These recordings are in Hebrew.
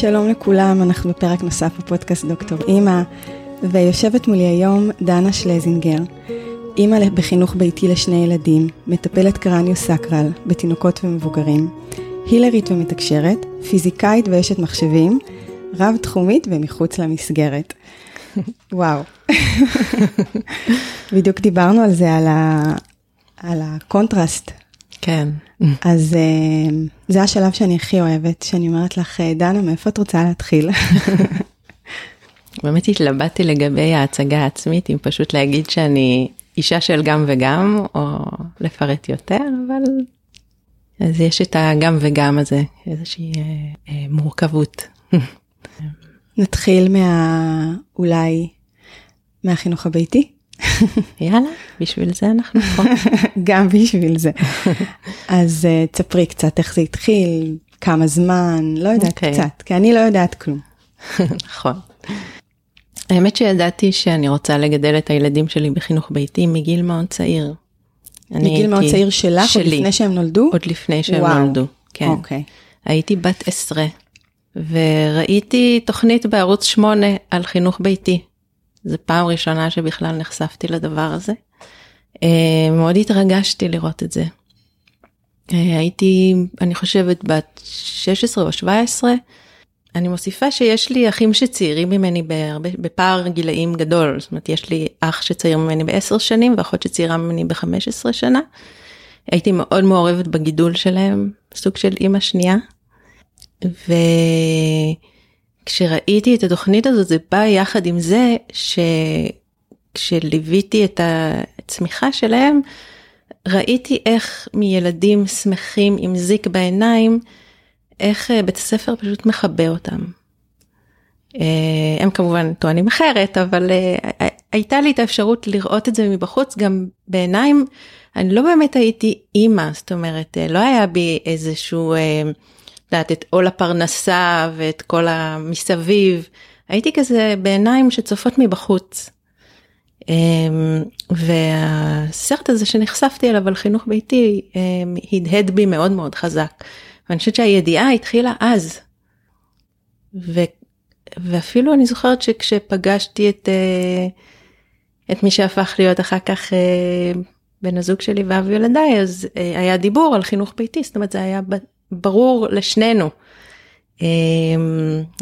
שלום לכולם, אנחנו בפרק נוסף בפודקאסט דוקטור אימא, ויושבת מולי היום דנה שלזינגר, אימא בחינוך ביתי לשני ילדים, מטפלת קרניו סקראל בתינוקות ומבוגרים, הילרית ומתקשרת, פיזיקאית ואשת מחשבים, רב תחומית ומחוץ למסגרת. וואו. בדיוק דיברנו על זה, על, ה... על הקונטרסט. כן. אז uh, זה השלב שאני הכי אוהבת, שאני אומרת לך, דנה, מאיפה את רוצה להתחיל? באמת התלבטתי לגבי ההצגה העצמית, אם פשוט להגיד שאני אישה של גם וגם, או לפרט יותר, אבל אז יש את הגם וגם הזה, איזושהי אה, אה, מורכבות. נתחיל מה... אולי מהחינוך הביתי? יאללה, בשביל זה אנחנו פה. גם בשביל זה. אז uh, תספרי קצת איך זה התחיל, כמה זמן, לא יודעת okay. אוקיי. קצת, כי אני לא יודעת כלום. נכון. האמת שידעתי שאני רוצה לגדל את הילדים שלי בחינוך ביתי מגיל מאוד צעיר. מגיל מאוד צעיר שלך, שלי. עוד לפני שהם נולדו? עוד לפני שהם וואו. נולדו, כן. אוקיי. Okay. הייתי בת עשרה, וראיתי תוכנית בערוץ 8 על חינוך ביתי. זו פעם ראשונה שבכלל נחשפתי לדבר הזה. אה, מאוד התרגשתי לראות את זה. אה, הייתי, אני חושבת, בת 16 או 17. אני מוסיפה שיש לי אחים שצעירים ממני בהרבה, בפער גילאים גדול, זאת אומרת יש לי אח שצעיר ממני בעשר שנים ואחות שצעירה ממני ב-15 שנה. הייתי מאוד מעורבת בגידול שלהם, סוג של אימא שנייה. וכשראיתי את התוכנית הזאת זה בא יחד עם זה שכשליוויתי את הצמיחה שלהם, ראיתי איך מילדים שמחים עם זיק בעיניים, איך אה, בית הספר פשוט מכבה אותם. אה, הם כמובן טוענים אחרת, אבל אה, הייתה לי את האפשרות לראות את זה מבחוץ גם בעיניים. אני לא באמת הייתי אימא, זאת אומרת, לא היה בי איזשהו, יודעת, את עול הפרנסה ואת כל המסביב. הייתי כזה בעיניים שצופות מבחוץ. והסרט הזה שנחשפתי אליו על חינוך ביתי הדהד בי מאוד מאוד חזק. ואני חושבת שהידיעה התחילה אז. ו, ואפילו אני זוכרת שכשפגשתי את, אה, את מי שהפך להיות אחר כך אה, בן הזוג שלי ואב ילדיי, אז אה, היה דיבור על חינוך ביתי, זאת אומרת זה היה ברור לשנינו.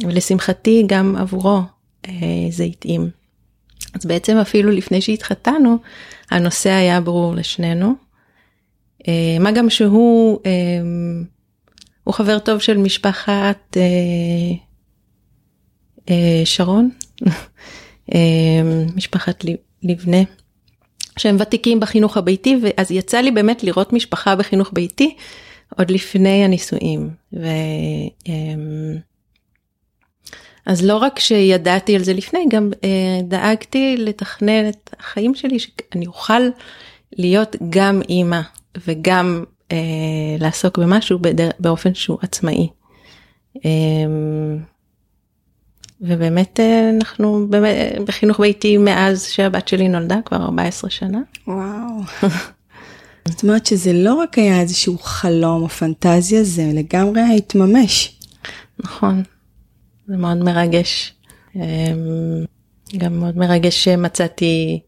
ולשמחתי גם עבורו זה התאים. אז בעצם אפילו לפני שהתחתנו, הנושא היה ברור לשנינו. מה גם שהוא הוא חבר טוב של משפחת אה, אה, שרון, אה, משפחת לבנה, שהם ותיקים בחינוך הביתי, ואז יצא לי באמת לראות משפחה בחינוך ביתי עוד לפני הנישואים. ו, אה, אז לא רק שידעתי על זה לפני, גם אה, דאגתי לתכנן את החיים שלי, שאני אוכל להיות גם אימא וגם אה, לעסוק במשהו בדר... באופן שהוא עצמאי. אה, ובאמת אה, אנחנו באמת בחינוך ביתי מאז שהבת שלי נולדה כבר 14 שנה. וואו. זאת אומרת שזה לא רק היה איזשהו חלום או פנטזיה, זה לגמרי התממש. נכון, זה מאוד מרגש. אה, גם מאוד מרגש שמצאתי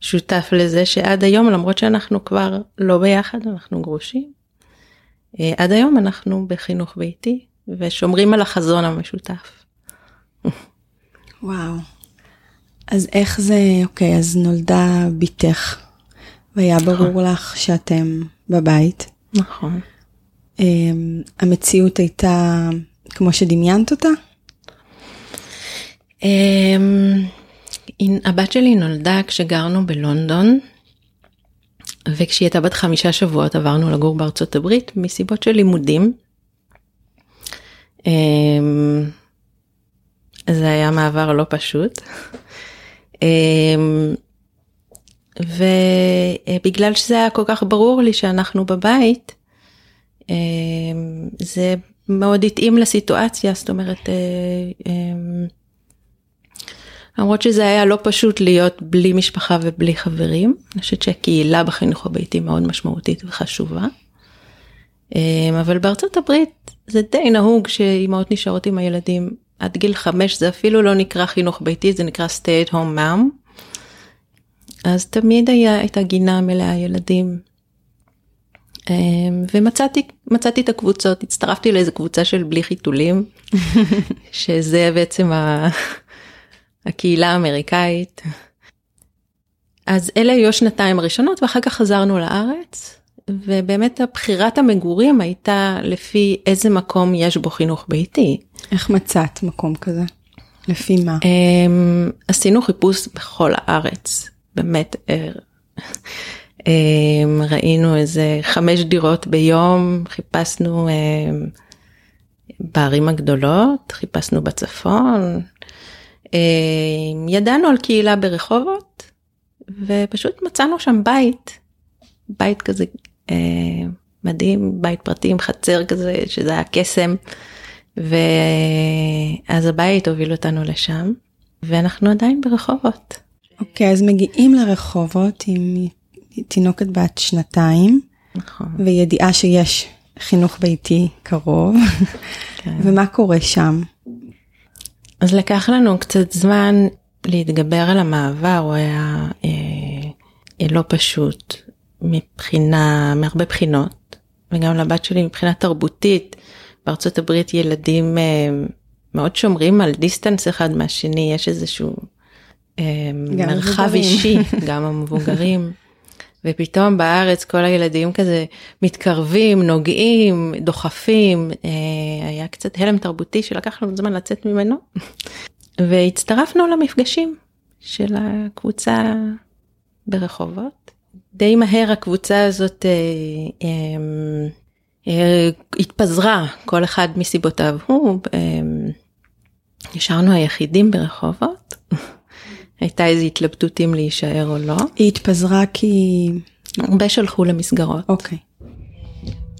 שותף לזה שעד היום למרות שאנחנו כבר לא ביחד אנחנו גרושים. אה, עד היום אנחנו בחינוך ביתי ושומרים על החזון המשותף. וואו. אז איך זה, אוקיי, אז נולדה בתך, והיה נכון. ברור לך שאתם בבית. נכון. אמ, המציאות הייתה כמו שדמיינת אותה? אמ, הבת שלי נולדה כשגרנו בלונדון, וכשהיא הייתה בת חמישה שבועות עברנו לגור בארצות הברית מסיבות של לימודים. אמ, זה היה מעבר לא פשוט. ובגלל שזה היה כל כך ברור לי שאנחנו בבית, אמ, זה מאוד התאים לסיטואציה, זאת אומרת, אה, למרות שזה היה לא פשוט להיות בלי משפחה ובלי חברים, אני חושבת שהקהילה בחינוך הביתי מאוד משמעותית וחשובה. אבל בארצות הברית זה די נהוג שאימהות נשארות עם הילדים עד גיל חמש, זה אפילו לא נקרא חינוך ביתי, זה נקרא stay at home mom. אז תמיד היה את הגינה מלאה ילדים. ומצאתי מצאתי את הקבוצות, הצטרפתי לאיזה קבוצה של בלי חיתולים, שזה בעצם ה... הקהילה האמריקאית. אז אלה היו השנתיים הראשונות ואחר כך חזרנו לארץ ובאמת הבחירת המגורים הייתה לפי איזה מקום יש בו חינוך ביתי. איך מצאת מקום כזה? לפי מה? Um, עשינו חיפוש בכל הארץ, באמת. um, ראינו איזה חמש דירות ביום, חיפשנו um, בערים הגדולות, חיפשנו בצפון, ידענו על קהילה ברחובות, ופשוט מצאנו שם בית, בית כזה אה, מדהים, בית פרטי עם חצר כזה, שזה היה קסם. ואז הבית הוביל אותנו לשם, ואנחנו עדיין ברחובות. אוקיי, okay, אז מגיעים לרחובות עם תינוקת בת שנתיים, נכון. וידיעה שיש חינוך ביתי קרוב, כן. ומה קורה שם? אז לקח לנו קצת זמן להתגבר על המעבר, הוא היה אה, לא פשוט. מבחינה, מהרבה בחינות, וגם לבת שלי מבחינה תרבותית. בארצות הברית ילדים אה, מאוד שומרים על דיסטנס אחד מהשני, יש איזשהו אה, מרחב מבוגרים. אישי, גם המבוגרים. ופתאום בארץ כל הילדים כזה מתקרבים, נוגעים, דוחפים, אה, היה קצת הלם תרבותי שלקח לנו זמן לצאת ממנו. והצטרפנו למפגשים של הקבוצה ברחובות. די מהר הקבוצה הזאת אה, אה, אה, התפזרה, כל אחד מסיבותיו הוא. אה, נשארנו היחידים ברחובות. הייתה איזו התלבטות אם להישאר או לא. היא התפזרה כי... הרבה שלחו למסגרות. אוקיי.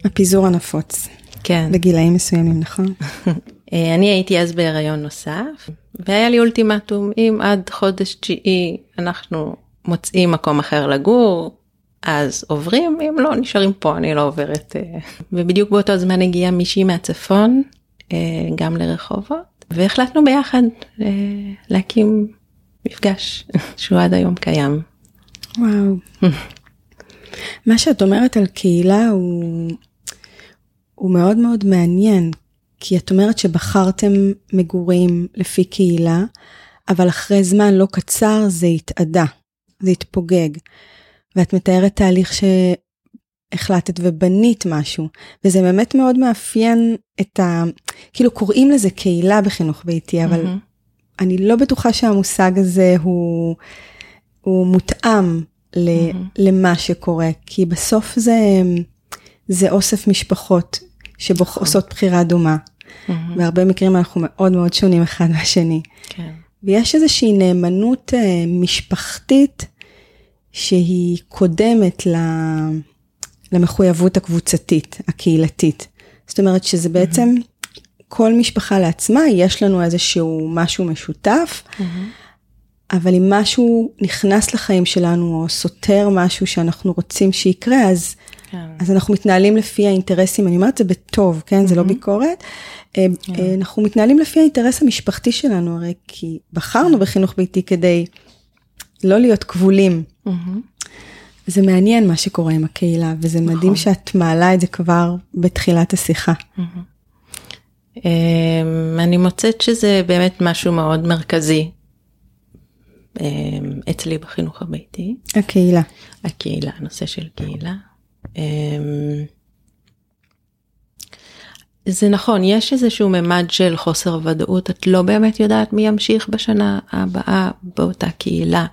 הפיזור הנפוץ. כן. בגילאים מסוימים, נכון? אה, אני הייתי אז בהיריון נוסף, והיה לי אולטימטום, אם עד חודש תשיעי אנחנו מוצאים מקום אחר לגור, אז עוברים, אם לא, נשארים פה, אני לא עוברת. אה. ובדיוק באותו זמן הגיעה מישהי מהצפון, אה, גם לרחובות, והחלטנו ביחד להקים מפגש שהוא עד היום קיים. וואו. מה שאת אומרת על קהילה הוא, הוא מאוד מאוד מעניין, כי את אומרת שבחרתם מגורים לפי קהילה, אבל אחרי זמן לא קצר זה התאדה. זה התפוגג. ואת מתארת תהליך שהחלטת ובנית משהו, וזה באמת מאוד מאפיין את ה... כאילו קוראים לזה קהילה בחינוך ביתי, אבל mm-hmm. אני לא בטוחה שהמושג הזה הוא, הוא מותאם ל, mm-hmm. למה שקורה, כי בסוף זה, זה אוסף משפחות שעושות בחירה דומה. Mm-hmm. בהרבה מקרים אנחנו מאוד מאוד שונים אחד מהשני. כן. ויש איזושהי נאמנות uh, משפחתית שהיא קודמת למחויבות הקבוצתית, הקהילתית. זאת אומרת שזה בעצם כל משפחה לעצמה, יש לנו איזשהו משהו משותף, אבל אם משהו נכנס לחיים שלנו או סותר משהו שאנחנו רוצים שיקרה, אז, כן. אז אנחנו מתנהלים לפי האינטרסים, אני אומרת זה בטוב, כן? זה לא ביקורת. אה, כן. אנחנו מתנהלים לפי האינטרס המשפחתי שלנו, הרי כי בחרנו בחינוך ביתי כדי לא להיות כבולים. זה מעניין מה שקורה עם הקהילה, וזה נכון. מדהים שאת מעלה את זה כבר בתחילת השיחה. אמ, אני מוצאת שזה באמת משהו מאוד מרכזי אמ, אצלי בחינוך הביתי. הקהילה. הקהילה, הנושא של קהילה. אמ, זה נכון, יש איזשהו ממד של חוסר ודאות, את לא באמת יודעת מי ימשיך בשנה הבאה באותה קהילה.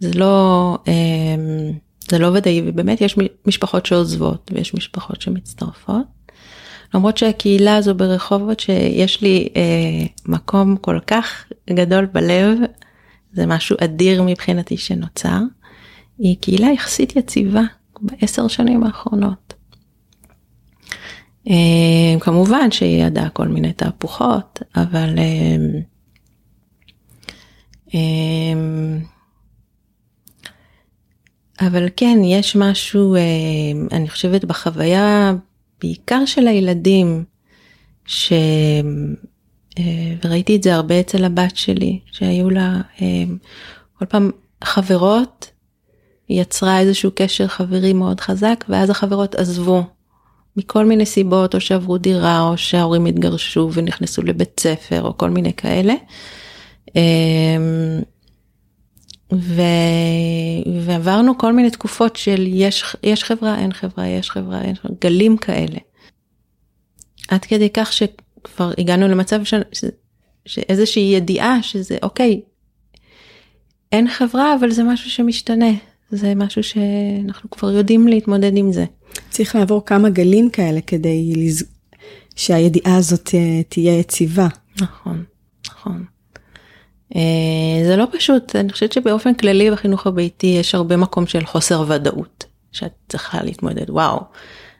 זה לא, אמ, זה לא ודאי, ובאמת יש משפחות שעוזבות ויש משפחות שמצטרפות. למרות שהקהילה הזו ברחובות שיש לי אה, מקום כל כך גדול בלב, זה משהו אדיר מבחינתי שנוצר, היא קהילה יחסית יציבה בעשר שנים האחרונות. אה, כמובן שהיא ידעה כל מיני תהפוכות, אבל אה, אה, אבל כן, יש משהו, אה, אני חושבת בחוויה, בעיקר של הילדים, ש... אה, וראיתי את זה הרבה אצל הבת שלי, שהיו לה אה, כל פעם חברות, היא יצרה איזשהו קשר חברי מאוד חזק, ואז החברות עזבו. מכל מיני סיבות, או שעברו דירה, או שההורים התגרשו ונכנסו לבית ספר, או כל מיני כאלה. ו... ועברנו כל מיני תקופות של יש, יש חברה, אין חברה, יש חברה, אין חברה, גלים כאלה. עד כדי כך שכבר הגענו למצב ש... ש... שאיזושהי ידיעה שזה אוקיי, אין חברה אבל זה משהו שמשתנה, זה משהו שאנחנו כבר יודעים להתמודד עם זה. צריך לעבור כמה גלים כאלה כדי לז... שהידיעה הזאת אה, תהיה יציבה. נכון, נכון. אה, זה לא פשוט, אני חושבת שבאופן כללי בחינוך הביתי יש הרבה מקום של חוסר ודאות, שאת צריכה להתמודד, וואו,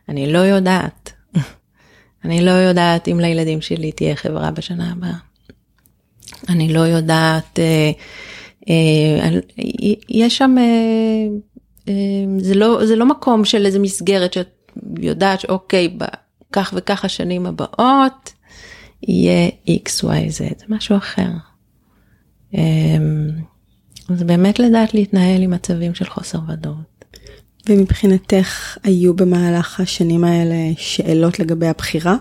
אני לא יודעת, אני לא יודעת אם לילדים שלי תהיה חברה בשנה הבאה. אני לא יודעת, אה, אה, יש שם, אה, אה, זה, לא, זה לא מקום של איזה מסגרת שאת יודעת שאוקיי, כך וכך השנים הבאות יהיה XYZ, זה משהו אחר. אמ, זה באמת לדעת להתנהל עם מצבים של חוסר ודאות. ומבחינתך היו במהלך השנים האלה שאלות לגבי הבחירה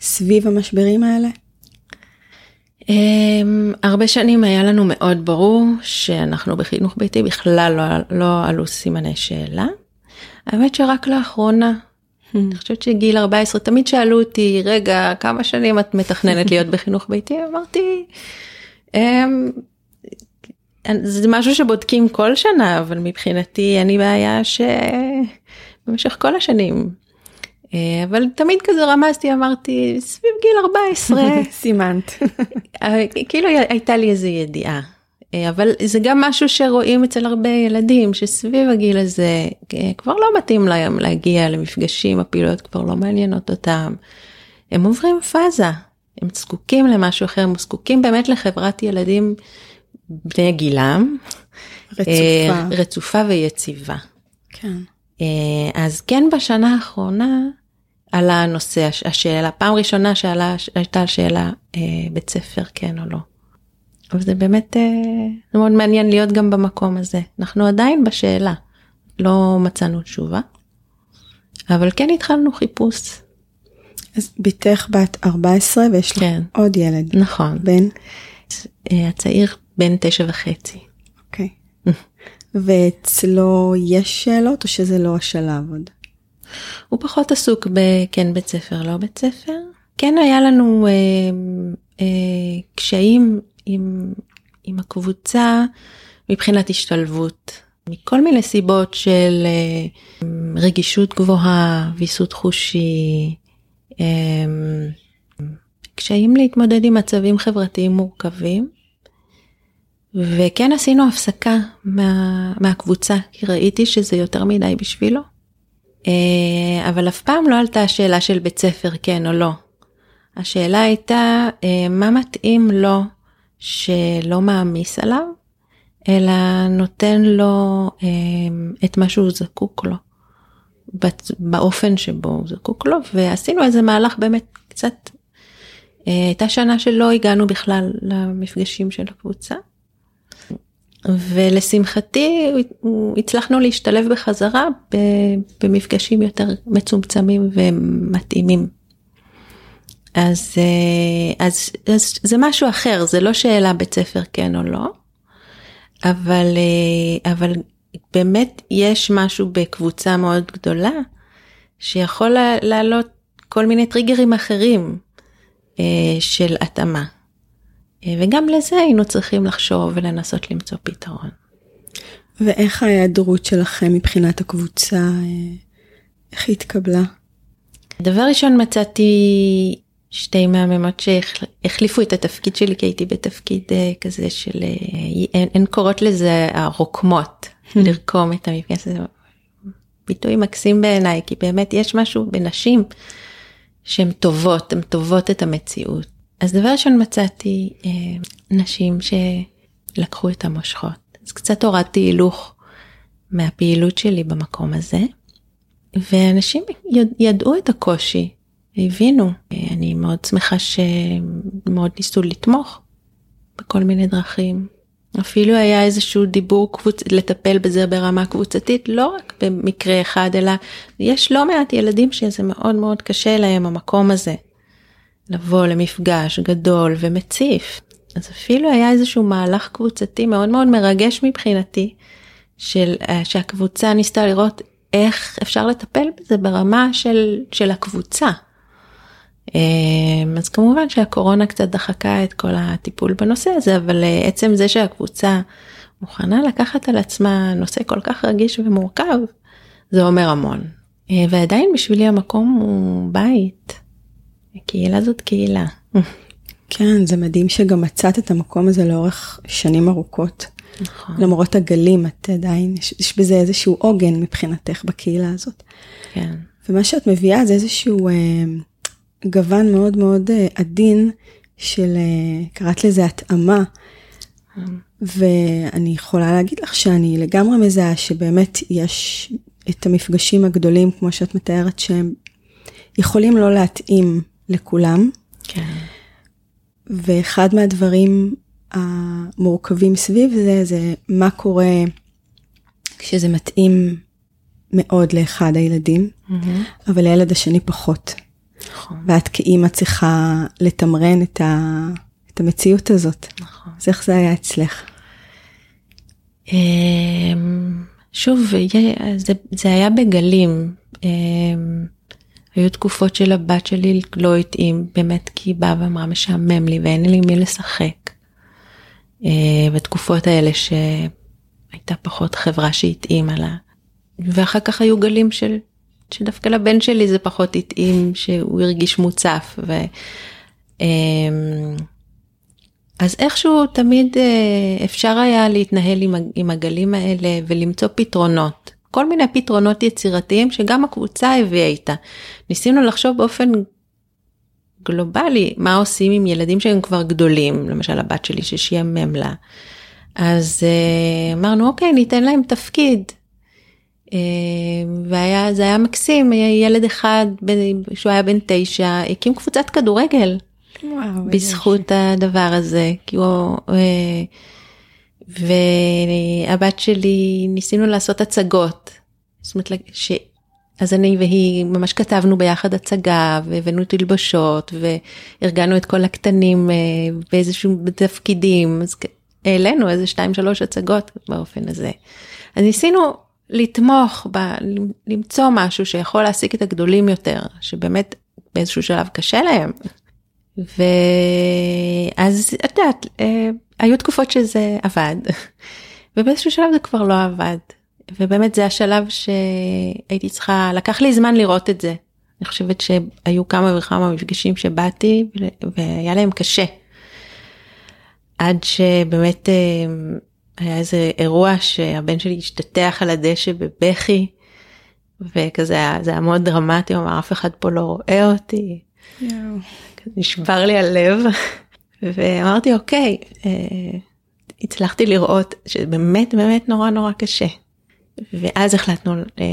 סביב המשברים האלה? Um, הרבה שנים היה לנו מאוד ברור שאנחנו בחינוך ביתי בכלל לא, לא עלו סימני שאלה. האמת שרק לאחרונה, hmm. אני חושבת שגיל 14, תמיד שאלו אותי, רגע, כמה שנים את מתכננת להיות בחינוך ביתי? אמרתי, אמ, זה משהו שבודקים כל שנה, אבל מבחינתי אין לי בעיה שבמשך כל השנים. אה, אבל תמיד כזה רמזתי, אמרתי, סביב גיל 14. סימנת. אה, כאילו הייתה לי איזו ידיעה. אה, אבל זה גם משהו שרואים אצל הרבה ילדים, שסביב הגיל הזה כבר לא מתאים להם להגיע למפגשים, הפעילויות כבר לא מעניינות אותם. הם עוברים פאזה, הם זקוקים למשהו אחר, הם זקוקים באמת לחברת ילדים בני גילם. רצופה. אה, רצופה ויציבה. כן. אה, אז כן בשנה האחרונה עלה הנושא, השאלה, פעם ראשונה שעלה, הייתה שאלה אה, בית ספר כן או לא. אבל זה באמת זה מאוד מעניין להיות גם במקום הזה. אנחנו עדיין בשאלה, לא מצאנו תשובה, אבל כן התחלנו חיפוש. אז בתך בת 14 ויש לך כן. עוד ילד. נכון. בן? אה, הצעיר בן תשע וחצי. אוקיי. ואצלו יש שאלות או שזה לא השלב עוד? הוא פחות עסוק בכן בית ספר לא בית ספר. כן היה לנו אה, אה, קשיים עם, עם הקבוצה מבחינת השתלבות. מכל מיני סיבות של אה, רגישות גבוהה, ויסות חושי, קשיים להתמודד עם מצבים חברתיים מורכבים. וכן עשינו הפסקה מה, מהקבוצה, כי ראיתי שזה יותר מדי בשבילו. אה, אבל אף פעם לא עלתה השאלה של בית ספר כן או לא. השאלה הייתה אה, מה מתאים לו שלא מעמיס עליו, אלא נותן לו אה, את מה שהוא זקוק לו. באופן שבו הוא זקוק לו ועשינו איזה מהלך באמת קצת אה, הייתה שנה שלא הגענו בכלל למפגשים של הקבוצה. ולשמחתי הצלחנו להשתלב בחזרה במפגשים יותר מצומצמים ומתאימים. אז, אה, אז, אז זה משהו אחר, זה לא שאלה בית ספר כן או לא, אבל, אה, אבל באמת יש משהו בקבוצה מאוד גדולה שיכול לעלות כל מיני טריגרים אחרים אה, של התאמה. אה, וגם לזה היינו צריכים לחשוב ולנסות למצוא פתרון. ואיך ההיעדרות שלכם מבחינת הקבוצה, אה, איך היא התקבלה? דבר ראשון מצאתי שתי מהממות שהחליפו את התפקיד שלי כי הייתי בתפקיד כזה של הן קוראות לזה הרוקמות לרקום את המפגש הזה. ביטוי מקסים בעיניי, כי באמת יש משהו בנשים שהן טובות, הן טובות את המציאות. אז דבר ראשון מצאתי אה, נשים שלקחו את המושכות. אז קצת הורדתי הילוך מהפעילות שלי במקום הזה. ואנשים ידעו את הקושי, הבינו. אני מאוד שמחה שמאוד ניסו לתמוך בכל מיני דרכים. אפילו היה איזשהו דיבור קבוצ... לטפל בזה ברמה קבוצתית, לא רק במקרה אחד, אלא יש לא מעט ילדים שזה מאוד מאוד קשה להם המקום הזה. לבוא למפגש גדול ומציף. אז אפילו היה איזשהו מהלך קבוצתי מאוד מאוד מרגש מבחינתי, של, אה, שהקבוצה ניסתה לראות איך אפשר לטפל בזה ברמה של, של הקבוצה. אמ, אז כמובן שהקורונה קצת דחקה את כל הטיפול בנושא הזה, אבל אה, עצם זה שהקבוצה מוכנה לקחת על עצמה נושא כל כך רגיש ומורכב, זה אומר המון. אה, ועדיין בשבילי המקום הוא בית. הקהילה זאת קהילה. כן, זה מדהים שגם מצאת את המקום הזה לאורך שנים ארוכות. נכון. למרות הגלים, את עדיין, יש, יש בזה איזשהו עוגן מבחינתך בקהילה הזאת. כן. ומה שאת מביאה זה איזשהו אה, גוון מאוד מאוד אה, עדין של, אה, קראת לזה התאמה. ואני יכולה להגיד לך שאני לגמרי מזהה שבאמת יש את המפגשים הגדולים, כמו שאת מתארת, שהם יכולים לא להתאים לכולם. כן. ואחד מהדברים המורכבים סביב זה, זה מה קורה כשזה מתאים מאוד לאחד הילדים, mm-hmm. אבל לילד השני פחות. נכון. ואת כאימא צריכה לתמרן את, ה, את המציאות הזאת. נכון. אז איך זה היה אצלך? אמ, שוב, זה, זה היה בגלים. אמ, היו תקופות של הבת שלי לא התאים, באמת כי היא באה ואמרה משעמם לי ואין לי מי לשחק. אה, בתקופות האלה שהייתה פחות חברה שהתאימה לה. ואחר כך היו גלים של, שדווקא לבן שלי זה פחות התאים, שהוא הרגיש מוצף. ו, אמ, אז איכשהו תמיד אה, אפשר היה להתנהל עם, הגלים האלה ולמצוא פתרונות. כל מיני פתרונות יצירתיים שגם הקבוצה הביאה איתה. ניסינו לחשוב באופן גלובלי מה עושים עם ילדים שהם כבר גדולים, למשל הבת שלי ששיעמם לה. אז uh, אמרנו אוקיי ניתן להם תפקיד. והיה זה היה מקסים ילד אחד שהוא היה בן תשע הקים קבוצת כדורגל. וואו, בזכות הדבר הזה כי הוא uh, והבת שלי ניסינו לעשות הצגות. זאת אומרת ש... אז אני והיא ממש כתבנו ביחד הצגה והבאנו תלבושות וארגנו את כל הקטנים אה, באיזשהו תפקידים אז העלינו איזה שתיים שלוש הצגות באופן הזה. אז ניסינו לתמוך, ב, למצוא משהו שיכול להעסיק את הגדולים יותר שבאמת באיזשהו שלב קשה להם. ואז את יודעת אה, היו תקופות שזה עבד ובאיזשהו שלב זה כבר לא עבד. ובאמת זה השלב שהייתי צריכה, לקח לי זמן לראות את זה. אני חושבת שהיו כמה וכמה מפגשים שבאתי והיה להם קשה. עד שבאמת אה, היה איזה אירוע שהבן שלי השתטח על הדשא בבכי וכזה זה היה מאוד דרמטי, הוא אמר אף אחד פה לא רואה אותי. נשבר לי הלב ואמרתי אוקיי, אה, הצלחתי לראות שבאמת באמת נורא נורא קשה. ואז החלטנו אה,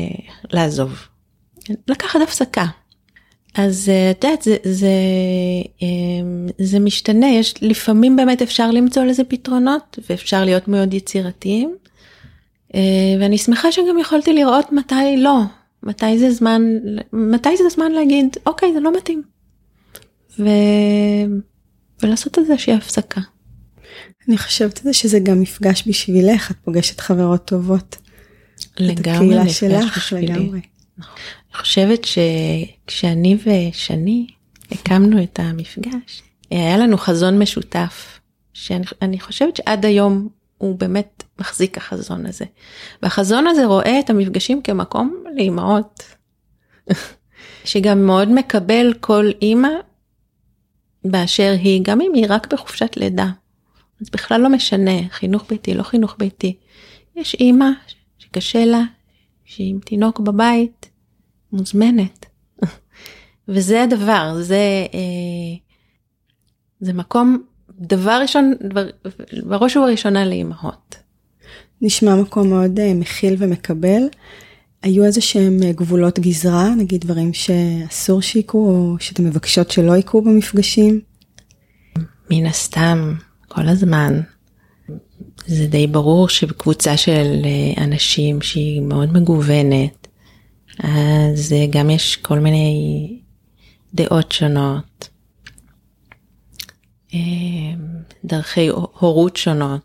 לעזוב. לקחת הפסקה. אז אה, את יודעת זה, זה, אה, זה משתנה יש לפעמים באמת אפשר למצוא לזה פתרונות ואפשר להיות מאוד יצירתיים. ואני שמחה שגם יכולתי לראות מתי לא מתי זה זמן מתי זה זמן להגיד אוקיי זה לא מתאים. ו... ולעשות איזושהי הפסקה. אני חושבת על זה שזה גם מפגש בשבילך את פוגשת חברות טובות. לגמרי נפגש שלך, לגמרי. נכון. אני חושבת שכשאני ושני הקמנו את המפגש, היה לנו חזון משותף, שאני חושבת שעד היום הוא באמת מחזיק החזון הזה. והחזון הזה רואה את המפגשים כמקום לאימהות, שגם מאוד מקבל כל אימא באשר היא, גם אם היא רק בחופשת לידה. אז בכלל לא משנה, חינוך ביתי, לא חינוך ביתי. יש אימא שקשה לה, שהיא עם תינוק בבית, מוזמנת. וזה הדבר, זה, אה, זה מקום, דבר ראשון, דבר, בראש ובראשונה לאימהות. נשמע מקום מאוד uh, מכיל ומקבל. היו איזה שהם גבולות גזרה, נגיד דברים שאסור שיקרו, או שאתם מבקשות שלא יקרו במפגשים? מן הסתם, כל הזמן. זה די ברור שבקבוצה של אה, אנשים שהיא מאוד מגוונת, אז אה, גם יש כל מיני דעות שונות, אה, דרכי הורות שונות.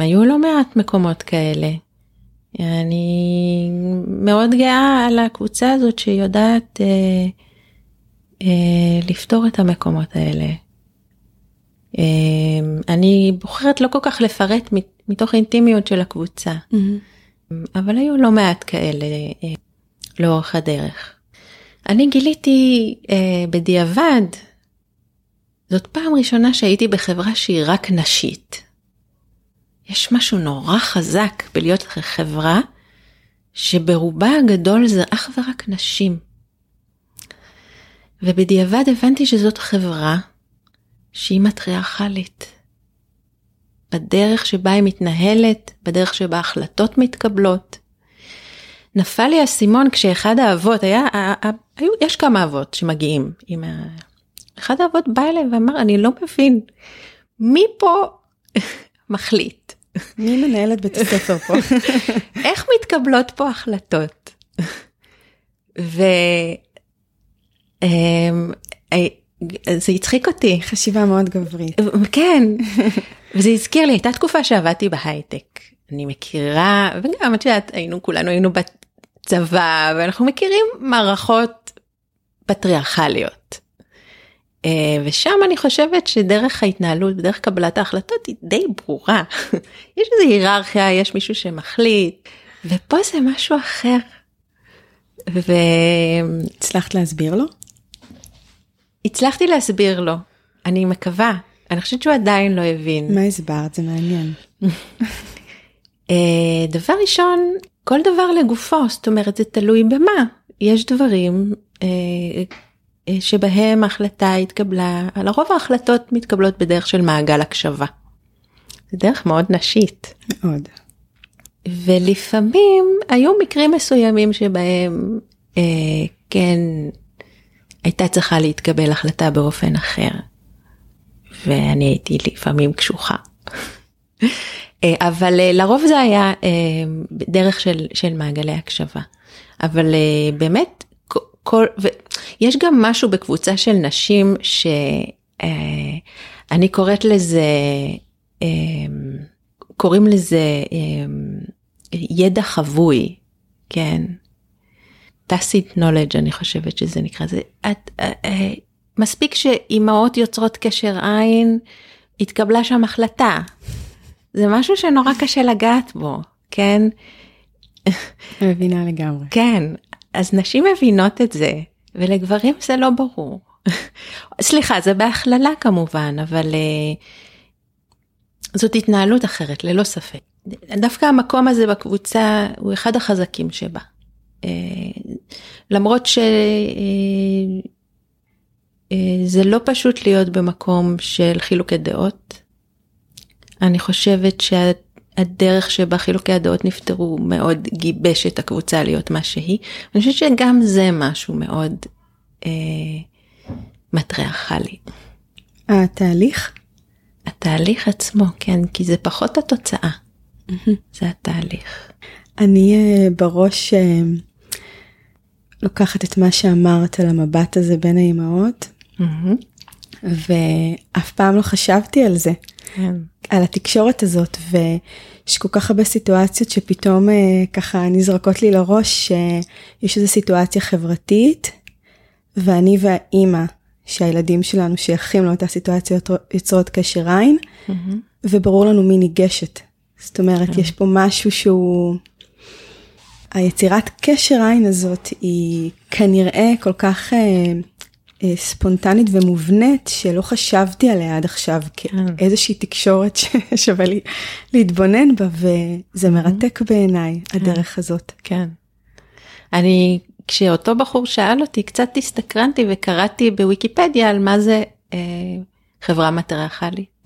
היו לא מעט מקומות כאלה. אני מאוד גאה על הקבוצה הזאת שיודעת אה, אה, לפתור את המקומות האלה. אה, אני בוחרת לא כל כך לפרט מתוך אינטימיות של הקבוצה, mm-hmm. אבל היו לא מעט כאלה אה, לאורך הדרך. אני גיליתי אה, בדיעבד, זאת פעם ראשונה שהייתי בחברה שהיא רק נשית. יש משהו נורא חזק בלהיות חברה שברובה הגדול זה אך ורק נשים. ובדיעבד הבנתי שזאת חברה שהיא מטריארכלית. בדרך שבה היא מתנהלת, בדרך שבה החלטות מתקבלות. נפל לי האסימון כשאחד האבות היה, היו, יש כמה אבות שמגיעים עם ה... אחד האבות בא אליי ואמר, אני לא מבין, מי פה מחליט? מי מנהלת בית הספר פה? איך מתקבלות פה החלטות? וזה אה, הצחיק אותי. חשיבה מאוד גברית. כן, וזה הזכיר לי, הייתה תקופה שעבדתי בהייטק. אני מכירה, וגם את יודעת, היינו, כולנו היינו בצבא, ואנחנו מכירים מערכות פטריארכליות. אה, ושם אני חושבת שדרך ההתנהלות, דרך קבלת ההחלטות היא די ברורה. יש איזו היררכיה, יש מישהו שמחליט, ופה זה משהו אחר. והצלחת להסביר לו? הצלחתי להסביר לו, אני מקווה. אני חושבת שהוא עדיין לא הבין. מה הסברת? זה מעניין. אה, דבר ראשון, כל דבר לגופו, זאת אומרת זה תלוי במה. יש דברים אה, אה, שבהם ההחלטה התקבלה, לרוב ההחלטות מתקבלות בדרך של מעגל הקשבה. זה דרך מאוד נשית. מאוד. ולפעמים היו מקרים מסוימים שבהם אה, כן הייתה צריכה להתקבל החלטה באופן אחר. ואני הייתי לפעמים קשוחה. אה, אבל אה, לרוב זה היה אה, דרך של, של מעגלי הקשבה. אבל באמת כל, ויש גם משהו בקבוצה של נשים שאני קוראת לזה, קוראים לזה ידע חבוי, כן? Tacit knowledge אני חושבת שזה נקרא, זה, את, מספיק שאימהות יוצרות קשר עין, התקבלה שם החלטה. זה משהו שנורא קשה לגעת בו, כן? מבינה לגמרי. כן, אז נשים מבינות את זה, ולגברים זה לא ברור. סליחה, זה בהכללה כמובן, אבל uh, זאת התנהלות אחרת, ללא ספק. דווקא המקום הזה בקבוצה הוא אחד החזקים שבה. למרות שזה uh, uh, לא פשוט להיות במקום של חילוקי דעות. אני חושבת שאת הדרך שבה חילוקי הדעות נפתרו מאוד גיבש את הקבוצה להיות מה שהיא. אני חושבת שגם זה משהו מאוד אה, מטריארכלי. התהליך? התהליך עצמו, כן, כי זה פחות התוצאה, זה התהליך. אני אה, בראש אה, לוקחת את מה שאמרת על המבט הזה בין האימהות, ואף פעם לא חשבתי על זה. כן. על התקשורת הזאת, ויש כל כך הרבה סיטואציות שפתאום אה, ככה נזרקות לי לראש שיש איזו סיטואציה חברתית, ואני והאימא, שהילדים שלנו שייכים לאותה סיטואציה יוצרות קשר עין, mm-hmm. וברור לנו מי ניגשת. זאת אומרת, כן. יש פה משהו שהוא... היצירת קשר עין הזאת היא כנראה כל כך אה, אה, ספונטנית ומובנית שלא חשבתי עליה עד עכשיו כאיזושהי כן. תקשורת ששווה לי להתבונן בה וזה מרתק בעיניי. הדרך הזאת. כן. אני כשאותו בחור שאל אותי קצת הסתקרנתי וקראתי בוויקיפדיה על מה זה אה, חברה מטריארכלית.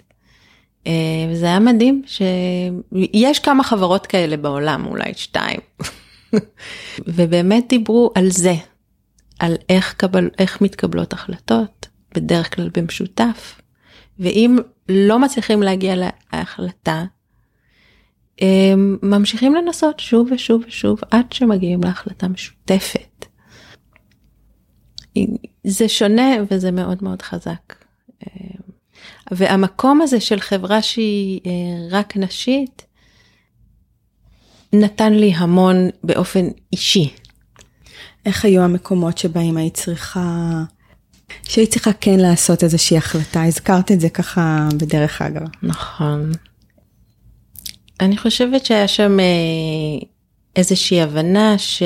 וזה היה מדהים שיש כמה חברות כאלה בעולם, אולי שתיים. ובאמת דיברו על זה, על איך, קבל, איך מתקבלות החלטות, בדרך כלל במשותף. ואם לא מצליחים להגיע להחלטה, ממשיכים לנסות שוב ושוב ושוב עד שמגיעים להחלטה משותפת. זה שונה וזה מאוד מאוד חזק. והמקום הזה של חברה שהיא אה, רק נשית, נתן לי המון באופן אישי. איך היו המקומות שבהם היית צריכה, שהיית צריכה כן לעשות איזושהי החלטה? הזכרת את זה ככה בדרך אגב. נכון. אני חושבת שהיה שם אה, איזושהי הבנה ש...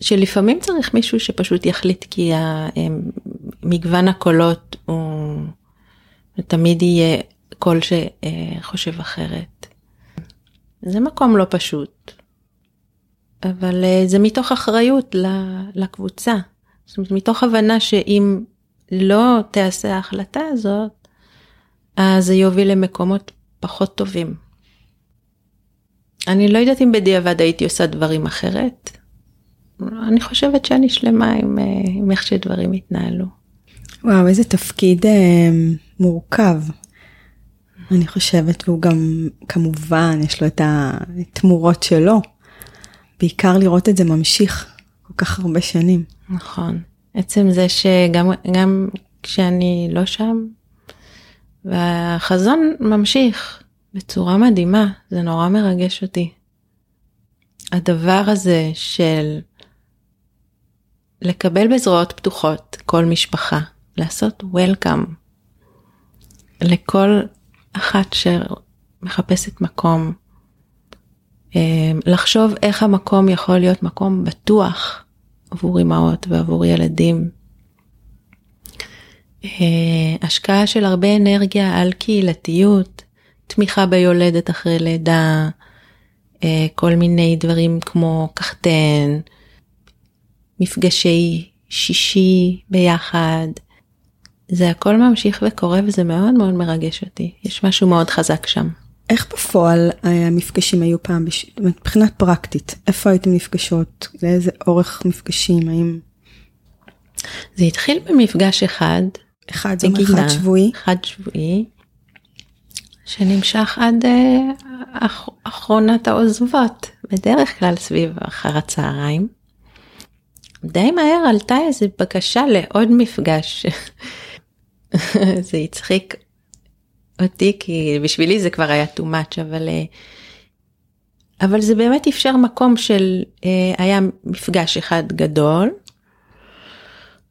שלפעמים צריך מישהו שפשוט יחליט כי מגוון הקולות הוא תמיד יהיה קול שחושב אחרת. זה מקום לא פשוט, אבל אה, זה מתוך אחריות לקבוצה. זאת אומרת, מתוך הבנה שאם לא תעשה ההחלטה הזאת, אז זה יוביל למקומות פחות טובים. אני לא יודעת אם בדיעבד הייתי עושה דברים אחרת. אני חושבת שאני שלמה עם, אה, עם איך שדברים התנהלו. וואו, איזה תפקיד אה, מורכב. אני חושבת, והוא גם, כמובן, יש לו את התמורות שלו. בעיקר לראות את זה ממשיך כל כך הרבה שנים. נכון. עצם זה שגם גם כשאני לא שם, והחזון ממשיך בצורה מדהימה, זה נורא מרגש אותי. הדבר הזה של לקבל בזרועות פתוחות כל משפחה, לעשות וולקאם לכל אחת שמחפשת מקום, אה, לחשוב איך המקום יכול להיות מקום בטוח עבור אמהות ועבור ילדים. אה, השקעה של הרבה אנרגיה על קהילתיות, תמיכה ביולדת אחרי לידה, אה, כל מיני דברים כמו קחטן, מפגשי שישי ביחד. זה הכל ממשיך וקורה וזה מאוד מאוד מרגש אותי, יש משהו מאוד חזק שם. איך בפועל המפגשים היו פעם, בש... מבחינת פרקטית, איפה הייתם נפגשות, לאיזה אורך מפגשים, האם... זה התחיל במפגש אחד. אחד, זה אומר חד שבועי. חד שבועי, שנמשך עד אח... אחרונת העוזבות, בדרך כלל סביב אחר הצהריים. די מהר עלתה איזה בקשה לעוד מפגש. זה הצחיק אותי כי בשבילי זה כבר היה too much אבל אה, אבל זה באמת אפשר מקום של אה, היה מפגש אחד גדול.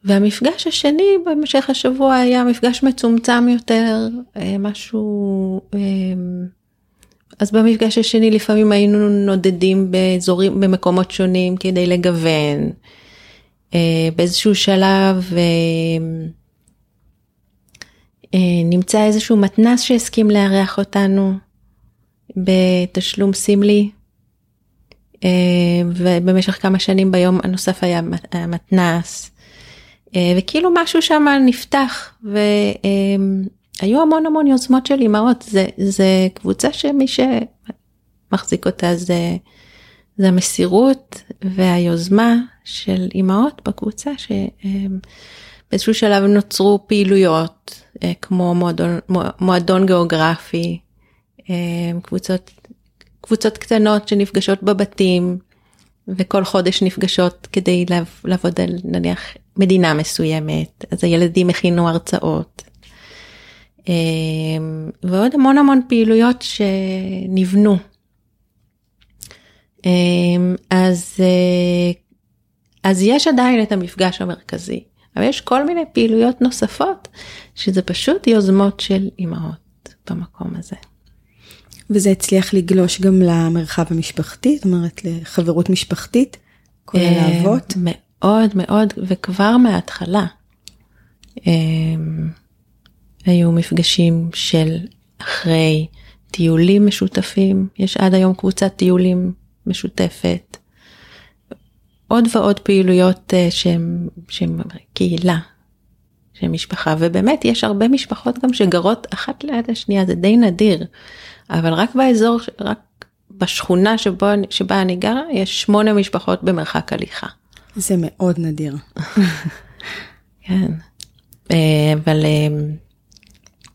והמפגש השני במשך השבוע היה מפגש מצומצם יותר אה, משהו אז במפגש השני לפעמים היינו נודדים באזורים במקומות שונים כדי לגוון באיזשהו שלב. אה, נמצא איזשהו מתנס שהסכים לארח אותנו בתשלום סמלי. אה, ובמשך כמה שנים ביום הנוסף היה מתנס. אה, וכאילו משהו שם נפתח והיו המון המון יוזמות של אימהות זה זה קבוצה שמי שמחזיק אותה זה זה המסירות והיוזמה של אימהות בקבוצה שבאיזשהו שלב נוצרו פעילויות כמו מועדון, מועדון גיאוגרפי, אה, קבוצות, קבוצות קטנות שנפגשות בבתים וכל חודש נפגשות כדי לעבוד על נניח מדינה מסוימת, אז הילדים הכינו הרצאות. אה, ועוד המון המון פעילויות שנבנו. אז, אז יש עדיין את המפגש המרכזי. אבל יש כל מיני פעילויות נוספות שזה פשוט יוזמות של אימהות במקום הזה. וזה הצליח לגלוש גם למרחב המשפחתי, זאת אומרת לחברות משפחתית, כולל אה, האבות? מאוד מאוד, וכבר מההתחלה. אה, היו מפגשים של אחרי טיולים משותפים, יש עד היום קבוצת טיולים משותפת. עוד ועוד פעילויות אה, שהם קהילה, של משפחה ובאמת יש הרבה משפחות גם שגרות אחת ליד השנייה זה די נדיר אבל רק באזור רק בשכונה שבו, שבה אני גרה יש שמונה משפחות במרחק הליכה. זה מאוד נדיר. כן. אה, אבל אה,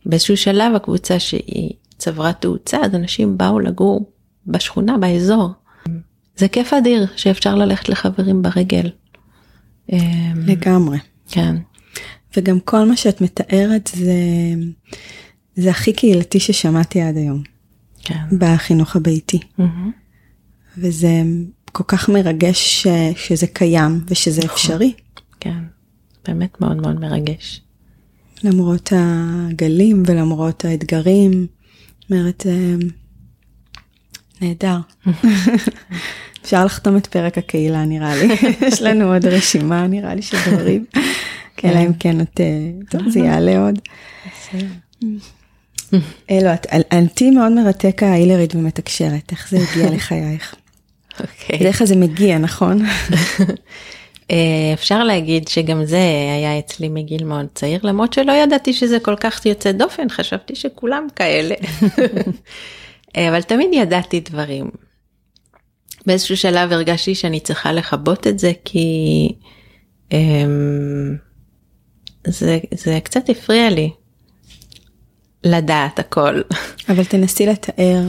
באיזשהו שלב הקבוצה שהיא צברה תאוצה אז אנשים באו לגור בשכונה באזור. זה כיף אדיר שאפשר ללכת לחברים ברגל. אה, לגמרי. כן. וגם כל מה שאת מתארת זה, זה הכי קהילתי ששמעתי עד היום. כן. בחינוך הביתי. Mm-hmm. וזה כל כך מרגש ש, שזה קיים ושזה נכון. אפשרי. כן, באמת מאוד מאוד מרגש. למרות הגלים ולמרות האתגרים, אומרת, אה, נהדר. אפשר לחתום את פרק הקהילה נראה לי, יש לנו עוד רשימה נראה לי של דברים, כן. אלא אם כן את, אה, טוב זה יעלה עוד. אלו, אותי מאוד מרתק ההילרית ומתקשרת, איך זה הגיע לחייך. אוקיי. בדרך כלל זה מגיע, נכון? אה, אפשר להגיד שגם זה היה אצלי מגיל מאוד צעיר, למרות שלא ידעתי שזה כל כך יוצא דופן, חשבתי שכולם כאלה. אה, אבל תמיד ידעתי דברים. באיזשהו שלב הרגשתי שאני צריכה לכבות את זה כי um, זה, זה קצת הפריע לי לדעת הכל. אבל תנסי לתאר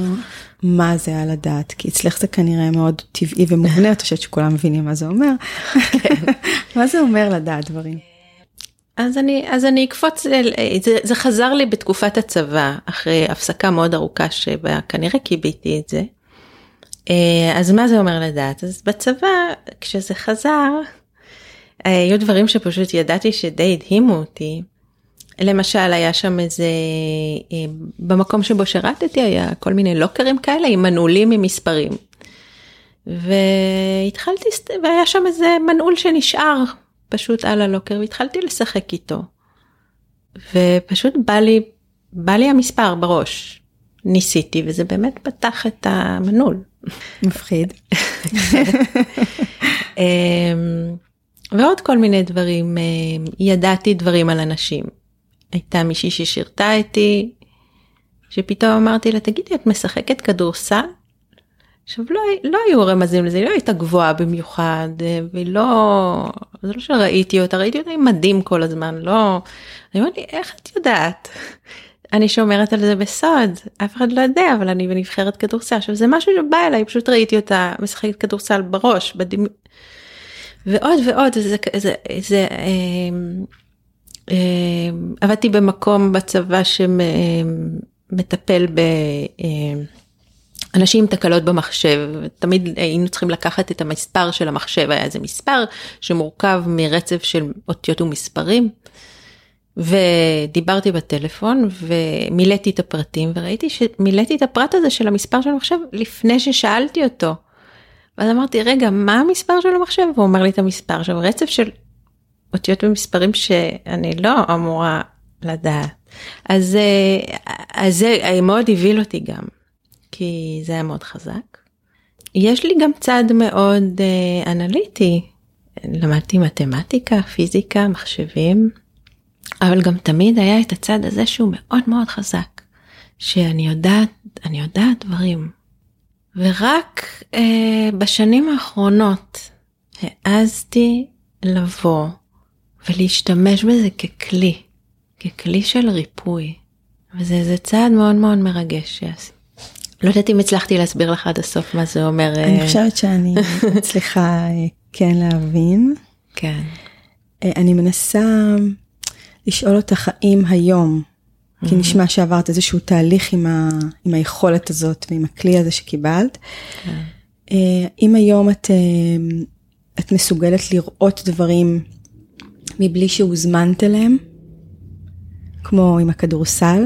מה זה על הדעת, כי אצלך זה כנראה מאוד טבעי ומובנה, את חושבת שכולם מבינים מה זה אומר. כן. מה זה אומר לדעת דברים? אז אני, אז אני אקפוץ, זה, זה חזר לי בתקופת הצבא, אחרי הפסקה מאוד ארוכה שבה כנראה קיביתי את זה. אה, אז מה זה אומר לדעת? אז בצבא, כשזה חזר, היו דברים שפשוט ידעתי שדי הדהימו אותי. למשל היה שם איזה, אה, במקום שבו שירתתי היה כל מיני לוקרים כאלה עם מנעולים עם מספרים. והתחלתי, והיה שם איזה מנעול שנשאר פשוט על הלוקר והתחלתי לשחק איתו. ופשוט בא לי, בא לי המספר בראש. ניסיתי וזה באמת פתח את המנעול. מפחיד. אמ, ועוד כל מיני דברים, אמ, ידעתי דברים על אנשים. הייתה מישהי ששירתה איתי, שפתאום אמרתי לה, תגידי, את משחקת כדורסל? עכשיו לא, לא היו רמזים לזה, היא לא הייתה גבוהה במיוחד, אה, והיא לא, זה לא שראיתי אותה, ראיתי אותה עם מדים כל הזמן, לא, אני אומרת לי, איך את יודעת? אני שומרת על זה בסוד, אף אחד לא יודע, אבל אני בנבחרת כדורסל. עכשיו זה משהו שבא אליי, פשוט ראיתי אותה משחקת כדורסל בראש, בדימ... ועוד ועוד, זה, זה, זה, אה, אה, עבדתי במקום בצבא שמטפל ב... אה, אנשים עם תקלות במחשב, תמיד היינו צריכים לקחת את המספר של המחשב, היה איזה מספר שמורכב מרצף של אותיות ומספרים. ודיברתי בטלפון ומילאתי את הפרטים וראיתי שמילאתי את הפרט הזה של המספר של המחשב לפני ששאלתי אותו. ואז אמרתי רגע מה המספר של המחשב? הוא אומר לי את המספר עכשיו רצף של אותיות ומספרים שאני לא אמורה לדעת. אז, אה, אז זה מאוד הבהיל אותי גם. כי זה היה מאוד חזק. יש לי גם צד מאוד אה, אנליטי, למדתי מתמטיקה, פיזיקה, מחשבים, אבל גם תמיד היה את הצד הזה שהוא מאוד מאוד חזק, שאני יודעת, אני יודעת דברים. ורק אה, בשנים האחרונות העזתי לבוא ולהשתמש בזה ככלי, ככלי של ריפוי. וזה צעד מאוד מאוד מרגש שעשיתי. לא יודעת אם הצלחתי להסביר לך עד הסוף מה זה אומר. אני אה, חושבת שאני מצליחה אה, כן להבין. כן. אה, אני מנסה לשאול אותך האם היום, כי נשמע שעברת איזשהו תהליך עם, ה, עם היכולת הזאת ועם הכלי הזה שקיבלת, כן. אם היום את, את מסוגלת לראות דברים מבלי שהוזמנת אליהם, כמו עם הכדורסל,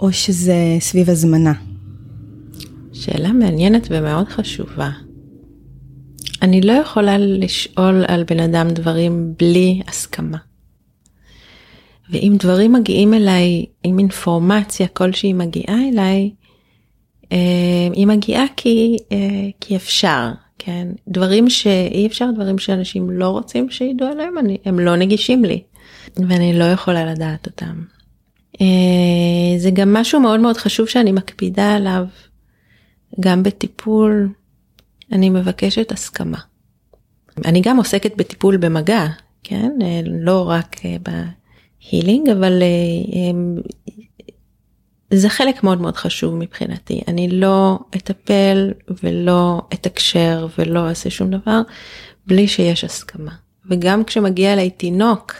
או שזה סביב הזמנה. שאלה מעניינת ומאוד חשובה. אני לא יכולה לשאול על בן אדם דברים בלי הסכמה. ואם דברים מגיעים אליי, אם אינפורמציה כלשהי מגיעה אליי, אה, היא מגיעה כי, אה, כי אפשר, כן? דברים שאי אפשר, דברים שאנשים לא רוצים שידעו עליהם, אני, הם לא נגישים לי. ואני לא יכולה לדעת אותם. זה גם משהו מאוד מאוד חשוב שאני מקפידה עליו, גם בטיפול, אני מבקשת הסכמה. אני גם עוסקת בטיפול במגע, כן? לא רק בהילינג, אבל זה חלק מאוד מאוד חשוב מבחינתי. אני לא אטפל ולא אתקשר ולא אעשה שום דבר בלי שיש הסכמה. וגם כשמגיע אליי תינוק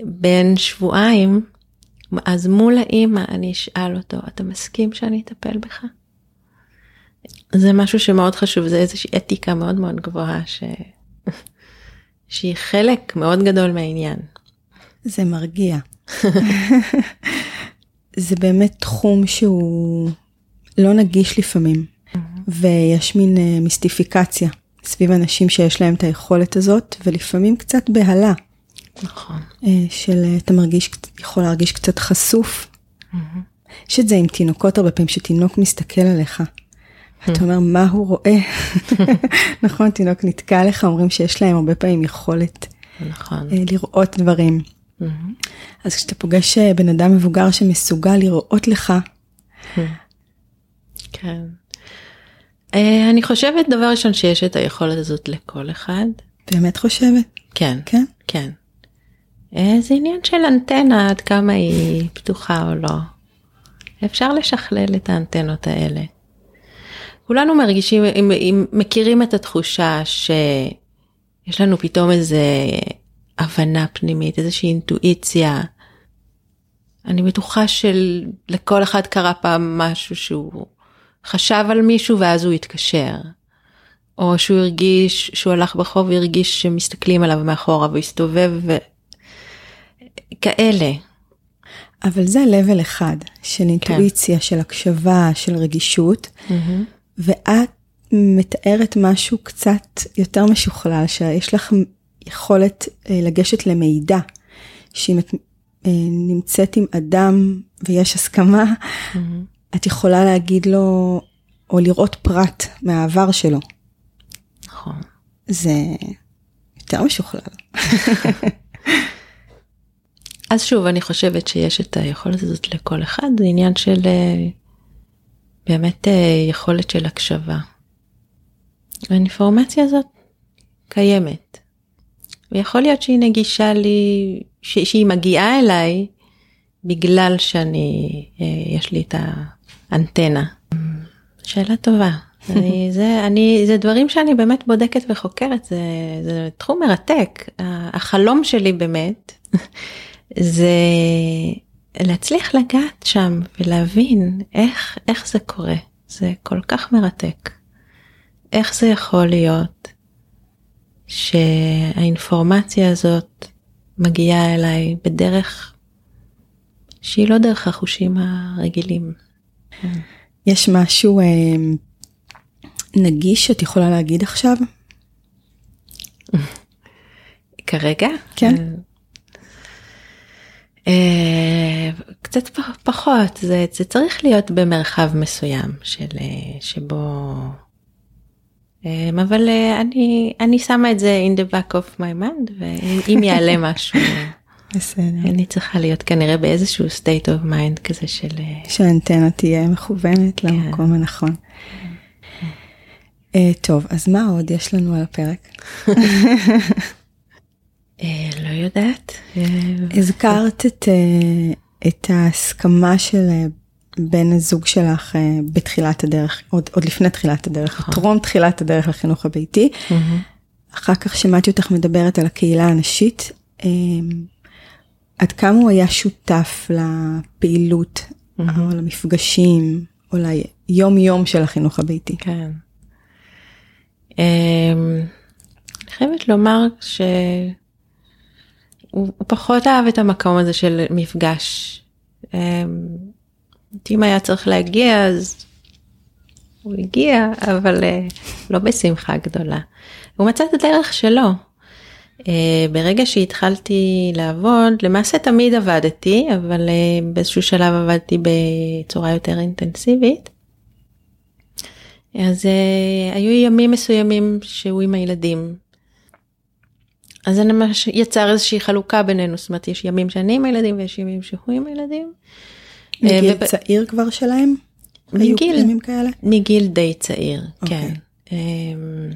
בן שבועיים, אז מול האימא אני אשאל אותו, אתה מסכים שאני אטפל בך? זה משהו שמאוד חשוב, זה איזושהי אתיקה מאוד מאוד גבוהה ש... שהיא חלק מאוד גדול מהעניין. זה מרגיע. זה באמת תחום שהוא לא נגיש לפעמים, mm-hmm. ויש מין uh, מיסטיפיקציה סביב אנשים שיש להם את היכולת הזאת, ולפעמים קצת בהלה. נכון. Uh, של uh, אתה מרגיש, יכול להרגיש קצת חשוף. Mm-hmm. יש את זה עם תינוקות הרבה פעמים, שתינוק מסתכל עליך. אתה. אומר, מה הוא רואה? נכון, תינוק נתקע לך, אומרים שיש להם הרבה פעמים יכולת נכון. לראות דברים. Mm-hmm. אז כשאתה פוגש אה, בן אדם מבוגר שמסוגל לראות לך. Mm-hmm. כן. אה, אני חושבת דבר ראשון שיש את היכולת הזאת לכל אחד. באמת חושבת? כן. כן? כן. אה, זה עניין של אנטנה עד כמה היא פתוחה או לא. אפשר לשכלל את האנטנות האלה. כולנו מרגישים, אם, אם מכירים את התחושה שיש לנו פתאום איזה הבנה פנימית, איזושהי אינטואיציה. אני בטוחה שלכל אחד קרה פעם משהו שהוא חשב על מישהו ואז הוא התקשר. או שהוא הרגיש, שהוא הלך ברחוב והרגיש שמסתכלים עליו מאחורה והסתובב וכאלה. אבל זה level אחד של אינטואיציה, כן. של הקשבה, של רגישות, mm-hmm. ואת מתארת משהו קצת יותר משוכלל, שיש לך יכולת אה, לגשת למידע, שאם את אה, נמצאת עם אדם ויש הסכמה, mm-hmm. את יכולה להגיד לו, או לראות פרט מהעבר שלו. נכון. זה יותר משוכלל. אז שוב, אני חושבת שיש את היכולת הזאת לכל אחד, זה עניין של אה, באמת יכולת של הקשבה. האינפורמציה הזאת קיימת. ויכול להיות שהיא נגישה לי, ש, שהיא מגיעה אליי בגלל שאני, אה, יש לי את האנטנה. שאלה טובה. אני, זה, אני, זה דברים שאני באמת בודקת וחוקרת, זה, זה תחום מרתק. החלום שלי באמת, זה להצליח לגעת שם ולהבין איך, איך זה קורה. זה כל כך מרתק. איך זה יכול להיות שהאינפורמציה הזאת מגיעה אליי בדרך שהיא לא דרך החושים הרגילים. יש משהו אה, נגיש שאת יכולה להגיד עכשיו? כרגע? כן. אה, קצת פחות, זה, זה צריך להיות במרחב מסוים של, אה, שבו אמ, אבל אה, אני אני שמה את זה in the back of my mind ואם יעלה משהו בסדר. אני צריכה להיות כנראה באיזשהו state of mind כזה של אה, שהאנטנה תהיה מכוונת כן. למקום הנכון. אה, טוב אז מה עוד יש לנו על הפרק? לא יודעת. הזכרת את, את ההסכמה של בן הזוג שלך אה, בתחילת הדרך, עוד, עוד לפני תחילת הדרך, נכון. טרום תחילת הדרך לחינוך הביתי. אחר כך שמעתי אותך מדברת על הקהילה הנשית. אה, עד כמה הוא היה שותף לפעילות. או למפגשים, או ליום יום של החינוך הביתי? כן. אה, אני חייבת לומר שהוא פחות אהב את המקום הזה של מפגש. אם היה צריך להגיע אז הוא הגיע, אבל uh, לא בשמחה גדולה. הוא מצא את הדרך שלו. Uh, ברגע שהתחלתי לעבוד, למעשה תמיד עבדתי, אבל uh, באיזשהו שלב עבדתי בצורה יותר אינטנסיבית. אז היו ימים מסוימים שהוא עם הילדים. אז זה ממש יצר איזושהי חלוקה בינינו, זאת אומרת יש ימים שאני עם הילדים ויש ימים שהוא עם הילדים. מגיל ובא... צעיר כבר שלהם? מגיל, ימים כאלה? מגיל די צעיר, okay. אוקיי. כן. אמ,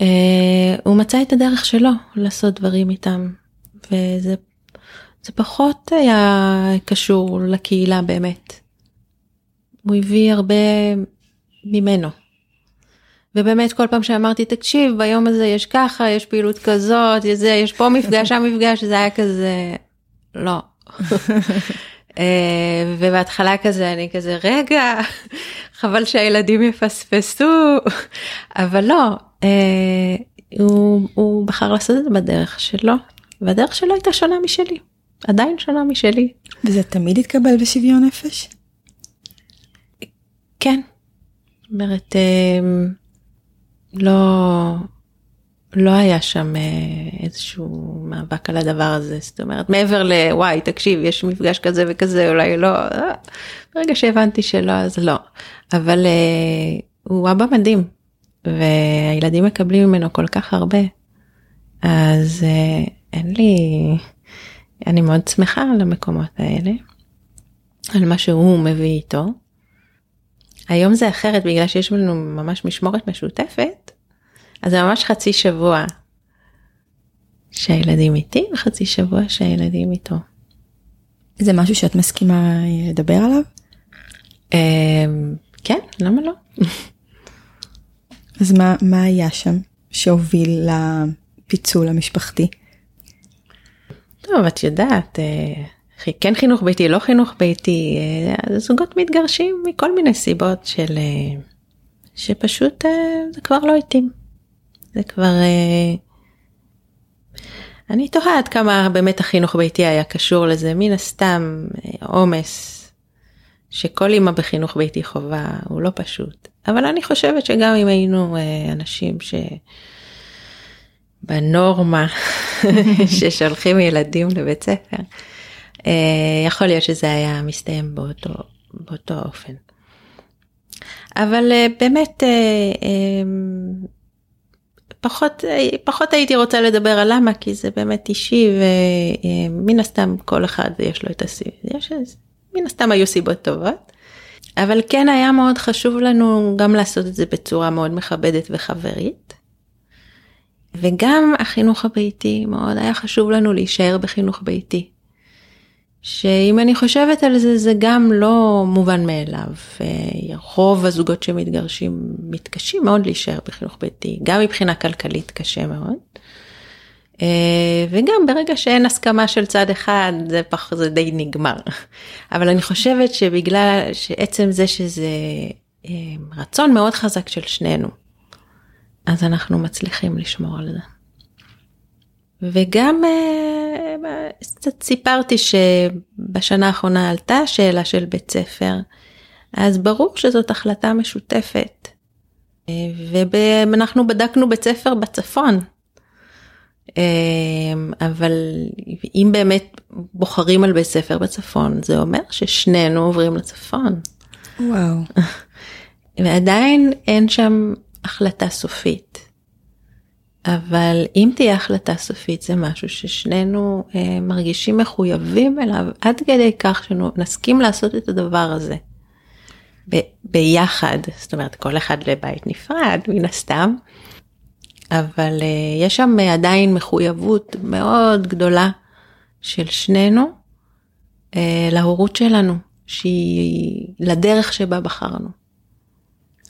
אה, הוא מצא את הדרך שלו לעשות דברים איתם, וזה זה פחות היה קשור לקהילה באמת. הוא הביא הרבה ממנו. ובאמת כל פעם שאמרתי תקשיב ביום הזה יש ככה יש פעילות כזאת יש, זה, יש פה מפגש שם מפגש זה היה כזה לא. אה, ובהתחלה כזה אני כזה רגע חבל שהילדים יפספסו אבל לא אה, הוא, הוא בחר לעשות את זה בדרך שלו והדרך שלו הייתה שונה משלי עדיין שונה משלי. וזה תמיד התקבל בשוויון נפש? כן. זאת אומרת אה, לא לא היה שם אה, איזשהו מאבק על הדבר הזה. זאת אומרת מעבר לוואי תקשיב יש מפגש כזה וכזה אולי לא אה, ברגע שהבנתי שלא אז לא. אבל אה, הוא אבא מדהים והילדים מקבלים ממנו כל כך הרבה. אז אין לי אני מאוד שמחה על המקומות האלה על מה שהוא מביא איתו. היום זה אחרת בגלל שיש לנו ממש משמורת משותפת אז זה ממש חצי שבוע שהילדים איתי וחצי שבוע שהילדים איתו. זה משהו שאת מסכימה לדבר עליו? אמ, כן, למה לא? אז מה, מה היה שם שהוביל לפיצול המשפחתי? טוב, את יודעת, אה, כן חינוך ביתי, לא חינוך ביתי, אה, זוגות מתגרשים מכל מיני סיבות של אה, שפשוט זה כבר לא התאים. זה כבר אני תוהה עד כמה באמת החינוך ביתי היה קשור לזה מן הסתם עומס שכל אימא בחינוך ביתי חובה הוא לא פשוט אבל אני חושבת שגם אם היינו אנשים ש... בנורמה ששולחים ילדים לבית ספר אה, יכול להיות שזה היה מסתיים באותו, באותו אופן. אבל אה, באמת אה, פחות, פחות הייתי רוצה לדבר על למה כי זה באמת אישי ומן הסתם כל אחד יש לו את הסיבות, מן הסתם היו סיבות טובות. אבל כן היה מאוד חשוב לנו גם לעשות את זה בצורה מאוד מכבדת וחברית. וגם החינוך הביתי מאוד היה חשוב לנו להישאר בחינוך ביתי. שאם אני חושבת על זה זה גם לא מובן מאליו. רוב הזוגות שמתגרשים מתקשים מאוד להישאר בחינוך ביתי, גם מבחינה כלכלית קשה מאוד. אה, וגם ברגע שאין הסכמה של צד אחד זה, פח, זה די נגמר. אבל אני חושבת שבגלל שעצם זה שזה אה, רצון מאוד חזק של שנינו, אז אנחנו מצליחים לשמור על זה. וגם אה, קצת סיפרתי שבשנה האחרונה עלתה השאלה של בית ספר, אז ברור שזאת החלטה משותפת. אה, ואנחנו בדקנו בית ספר בצפון. אה, אבל אם באמת בוחרים על בית ספר בצפון זה אומר ששנינו עוברים לצפון. וואו. ועדיין אין שם החלטה סופית. אבל אם תהיה החלטה סופית זה משהו ששנינו אה, מרגישים מחויבים אליו עד כדי כך שנסכים לעשות את הדבר הזה. ב- ביחד, זאת אומרת כל אחד לבית נפרד מן הסתם, אבל אה, יש שם עדיין מחויבות מאוד גדולה של שנינו אה, להורות שלנו, שהיא לדרך שבה בחרנו.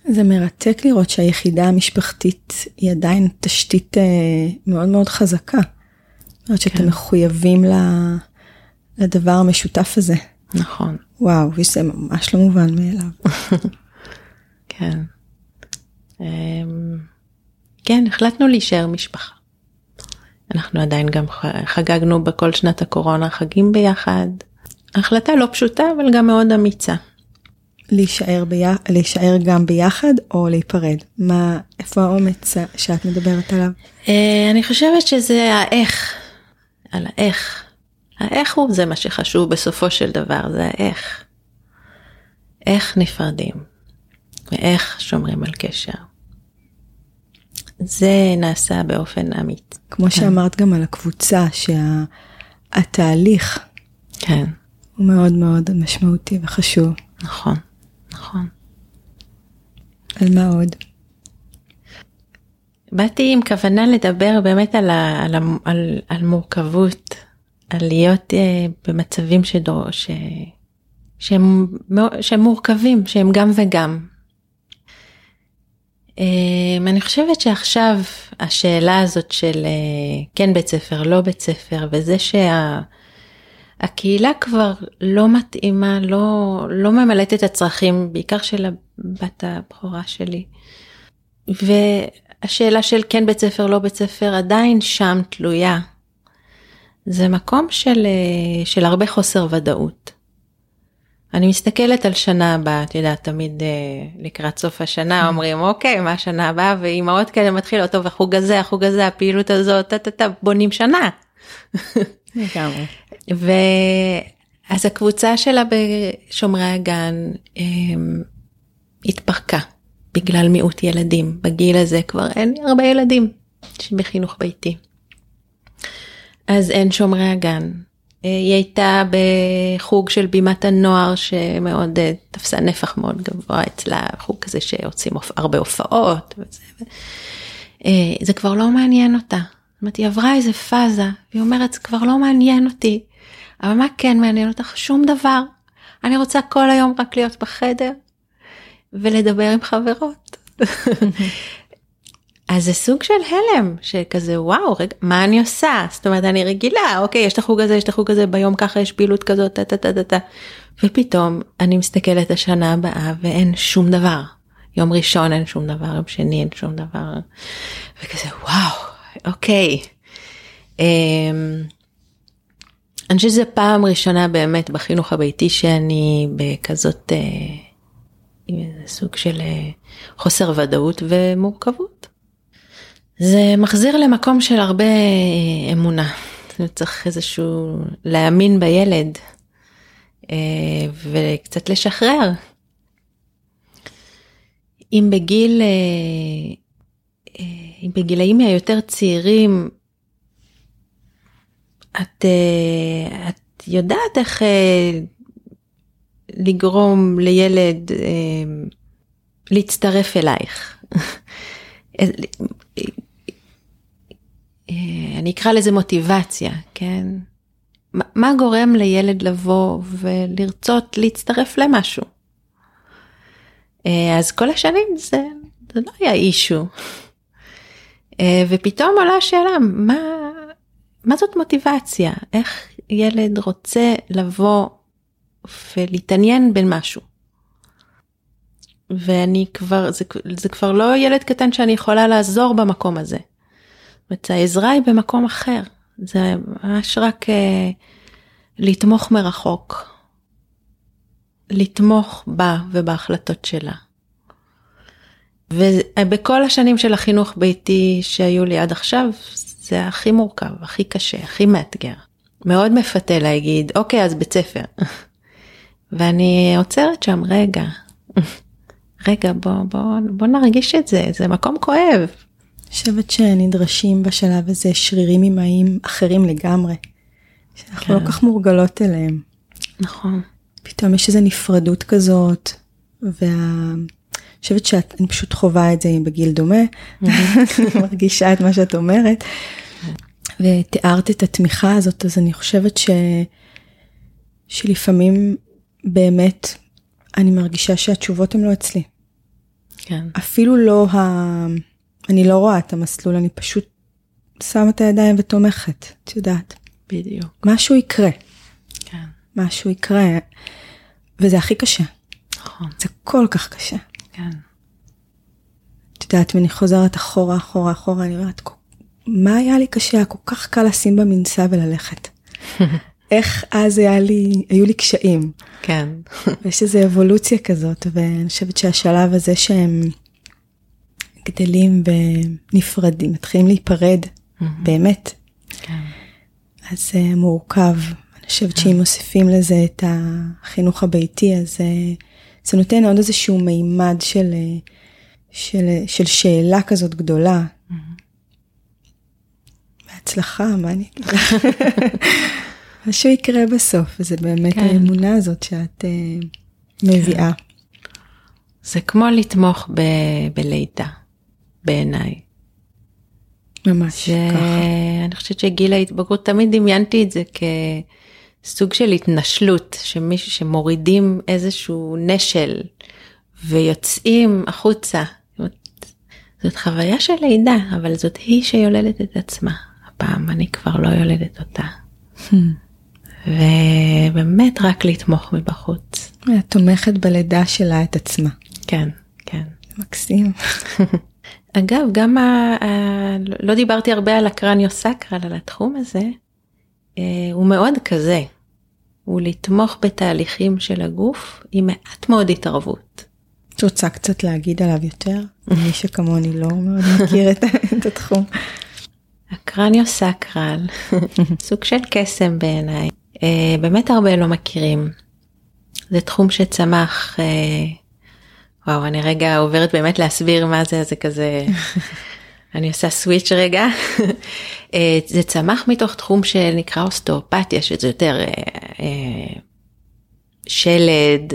זה מרתק לראות שהיחידה המשפחתית היא עדיין תשתית אה, מאוד מאוד חזקה. זאת אומרת שאתם כן. מחויבים לדבר המשותף הזה. נכון. וואו, וזה ממש לא מובן מאליו. כן. אמ, כן, החלטנו להישאר משפחה. אנחנו עדיין גם חגגנו בכל שנת הקורונה חגים ביחד. החלטה לא פשוטה אבל גם מאוד אמיצה. להישאר, בי... להישאר גם ביחד או להיפרד? מה, איפה האומץ שאת מדברת עליו? אה, אני חושבת שזה האיך, על האיך. האיך הוא זה מה שחשוב בסופו של דבר, זה האיך. איך נפרדים, ואיך שומרים על קשר. זה נעשה באופן אמיתי. כמו כן. שאמרת גם על הקבוצה, שהתהליך שה, כן. הוא מאוד מאוד משמעותי וחשוב. נכון, נכון. על מה עוד? באתי עם כוונה לדבר באמת על, ה, על, ה, על, על מורכבות, על להיות uh, במצבים שדור, ש, שהם, שהם מורכבים, שהם גם וגם. Um, אני חושבת שעכשיו השאלה הזאת של uh, כן בית ספר, לא בית ספר, וזה שהקהילה שה, כבר לא מתאימה, לא, לא ממלאת את הצרכים, בעיקר של הבת הבכורה שלי. והשאלה של כן בית ספר, לא בית ספר, עדיין שם תלויה. זה מקום של, אה, של הרבה חוסר ודאות. אני מסתכלת על שנה הבאה, את יודעת, תמיד אה, לקראת סוף השנה אומרים, אוקיי, מה השנה הבאה? ואימהות כאלה מתחילות, טוב, החוג הזה, החוג הזה, הפעילות הזאת, טה-טה-טה, בונים שנה. לגמרי. ואז הקבוצה שלה בשומרי הגן אה, התפרקה בגלל מיעוט ילדים. בגיל הזה כבר אין הרבה ילדים בחינוך ביתי. אז אין שומרי הגן. אה, היא הייתה בחוג של בימת הנוער שמאוד אה, תפסה נפח מאוד גבוה אצלה, חוג כזה שעושים הרבה הופעות. וזה. אה, זה כבר לא מעניין אותה. זאת אומרת, היא עברה איזה פאזה, והיא אומרת, זה כבר לא מעניין אותי. אבל מה כן מעניין אותך? שום דבר. אני רוצה כל היום רק להיות בחדר ולדבר עם חברות. אז זה סוג של הלם שכזה וואו רגע מה אני עושה זאת אומרת אני רגילה אוקיי יש את החוג הזה יש את החוג הזה ביום ככה יש פעילות כזאת טה טה טה טה טה ופתאום אני מסתכלת השנה הבאה ואין שום דבר יום ראשון אין שום דבר יום שני אין שום דבר וכזה וואו אוקיי. אמ, אני חושבת שזה פעם ראשונה באמת בחינוך הביתי שאני בכזאת אה, עם איזה סוג של אה, חוסר ודאות ומורכבות. זה מחזיר למקום של הרבה אה, אמונה. צריך איזשהו להאמין בילד וקצת לשחרר. אם בגיל, אם בגילאים היותר צעירים את, את יודעת איך לגרום לילד להצטרף אלייך. אה, אני אקרא לזה מוטיבציה, כן? מה גורם לילד לבוא ולרצות להצטרף למשהו? אה, אז כל השנים זה, זה לא היה אישו. אה, ופתאום עולה השאלה, מה, מה זאת מוטיבציה? איך ילד רוצה לבוא ולהתעניין בין משהו? ואני כבר, זה, זה כבר לא ילד קטן שאני יכולה לעזור במקום הזה. אומרת, העזרה היא במקום אחר, זה ממש רק אה, לתמוך מרחוק, לתמוך בה ובהחלטות שלה. ובכל השנים של החינוך ביתי שהיו לי עד עכשיו, זה הכי מורכב, הכי קשה, הכי מאתגר. מאוד מפתה להגיד, אוקיי, אז בית ספר. ואני עוצרת שם, רגע, רגע, בוא, בוא, בוא נרגיש את זה, זה מקום כואב. חושבת שנדרשים בשלב הזה שרירים אמהיים אחרים לגמרי, שאנחנו לא כן. לא כך מורגלות אליהם. נכון. פתאום יש איזו נפרדות כזאת, ואני חושבת שאני פשוט חווה את זה בגיל דומה, מרגישה את מה שאת אומרת, ותיארת את התמיכה הזאת, אז אני חושבת ש... שלפעמים באמת אני מרגישה שהתשובות הן לא אצלי. כן. אפילו לא ה... אני לא רואה את המסלול, אני פשוט שמה את הידיים ותומכת, את יודעת. בדיוק. משהו יקרה. כן. משהו יקרה, וזה הכי קשה. נכון. זה כל כך קשה. כן. את יודעת, ואני חוזרת אחורה, אחורה, אחורה, אני אומרת, מה היה לי קשה? היה כל כך קל לשים במנסה וללכת. איך אז היה לי, היו לי קשיים. כן. ויש איזו אבולוציה כזאת, ואני חושבת שהשלב הזה שהם גדלים ונפרדים, מתחילים להיפרד. באמת. כן. אז זה uh, מורכב. אני חושבת שאם מוסיפים לזה את החינוך הביתי, אז uh, זה נותן עוד איזשהו מימד של, uh, של, של שאלה כזאת גדולה. Mm-hmm. בהצלחה, מה אני אגיד לך? משהו יקרה בסוף, וזה באמת כן. האמונה הזאת שאת uh, מביאה. זה כמו לתמוך ב- בלידה, בעיניי. ממש ככה. אני חושבת שגיל ההתבגרות, תמיד דמיינתי את זה כסוג של התנשלות, שמישהו שמורידים איזשהו נשל ויוצאים החוצה. זאת חוויה של לידה, אבל זאת היא שיולדת את עצמה. הפעם אני כבר לא יולדת אותה. ובאמת רק לתמוך מבחוץ. את תומכת בלידה שלה את עצמה. כן, כן. מקסים. אגב, גם ה... לא דיברתי הרבה על הקרניו סקרל, על התחום הזה, הוא מאוד כזה. הוא לתמוך בתהליכים של הגוף עם מעט מאוד התערבות. את רוצה קצת להגיד עליו יותר? מי שכמוני לא מאוד מכיר את, את התחום. הקרניו סקרל, סוג של קסם בעיניי. אה, באמת הרבה לא מכירים. זה תחום שצמח, אה, וואו, אני רגע עוברת באמת להסביר מה זה, זה כזה, אני עושה סוויץ' רגע. אה, זה צמח מתוך תחום שנקרא אוסטאופתיה, שזה יותר שלד,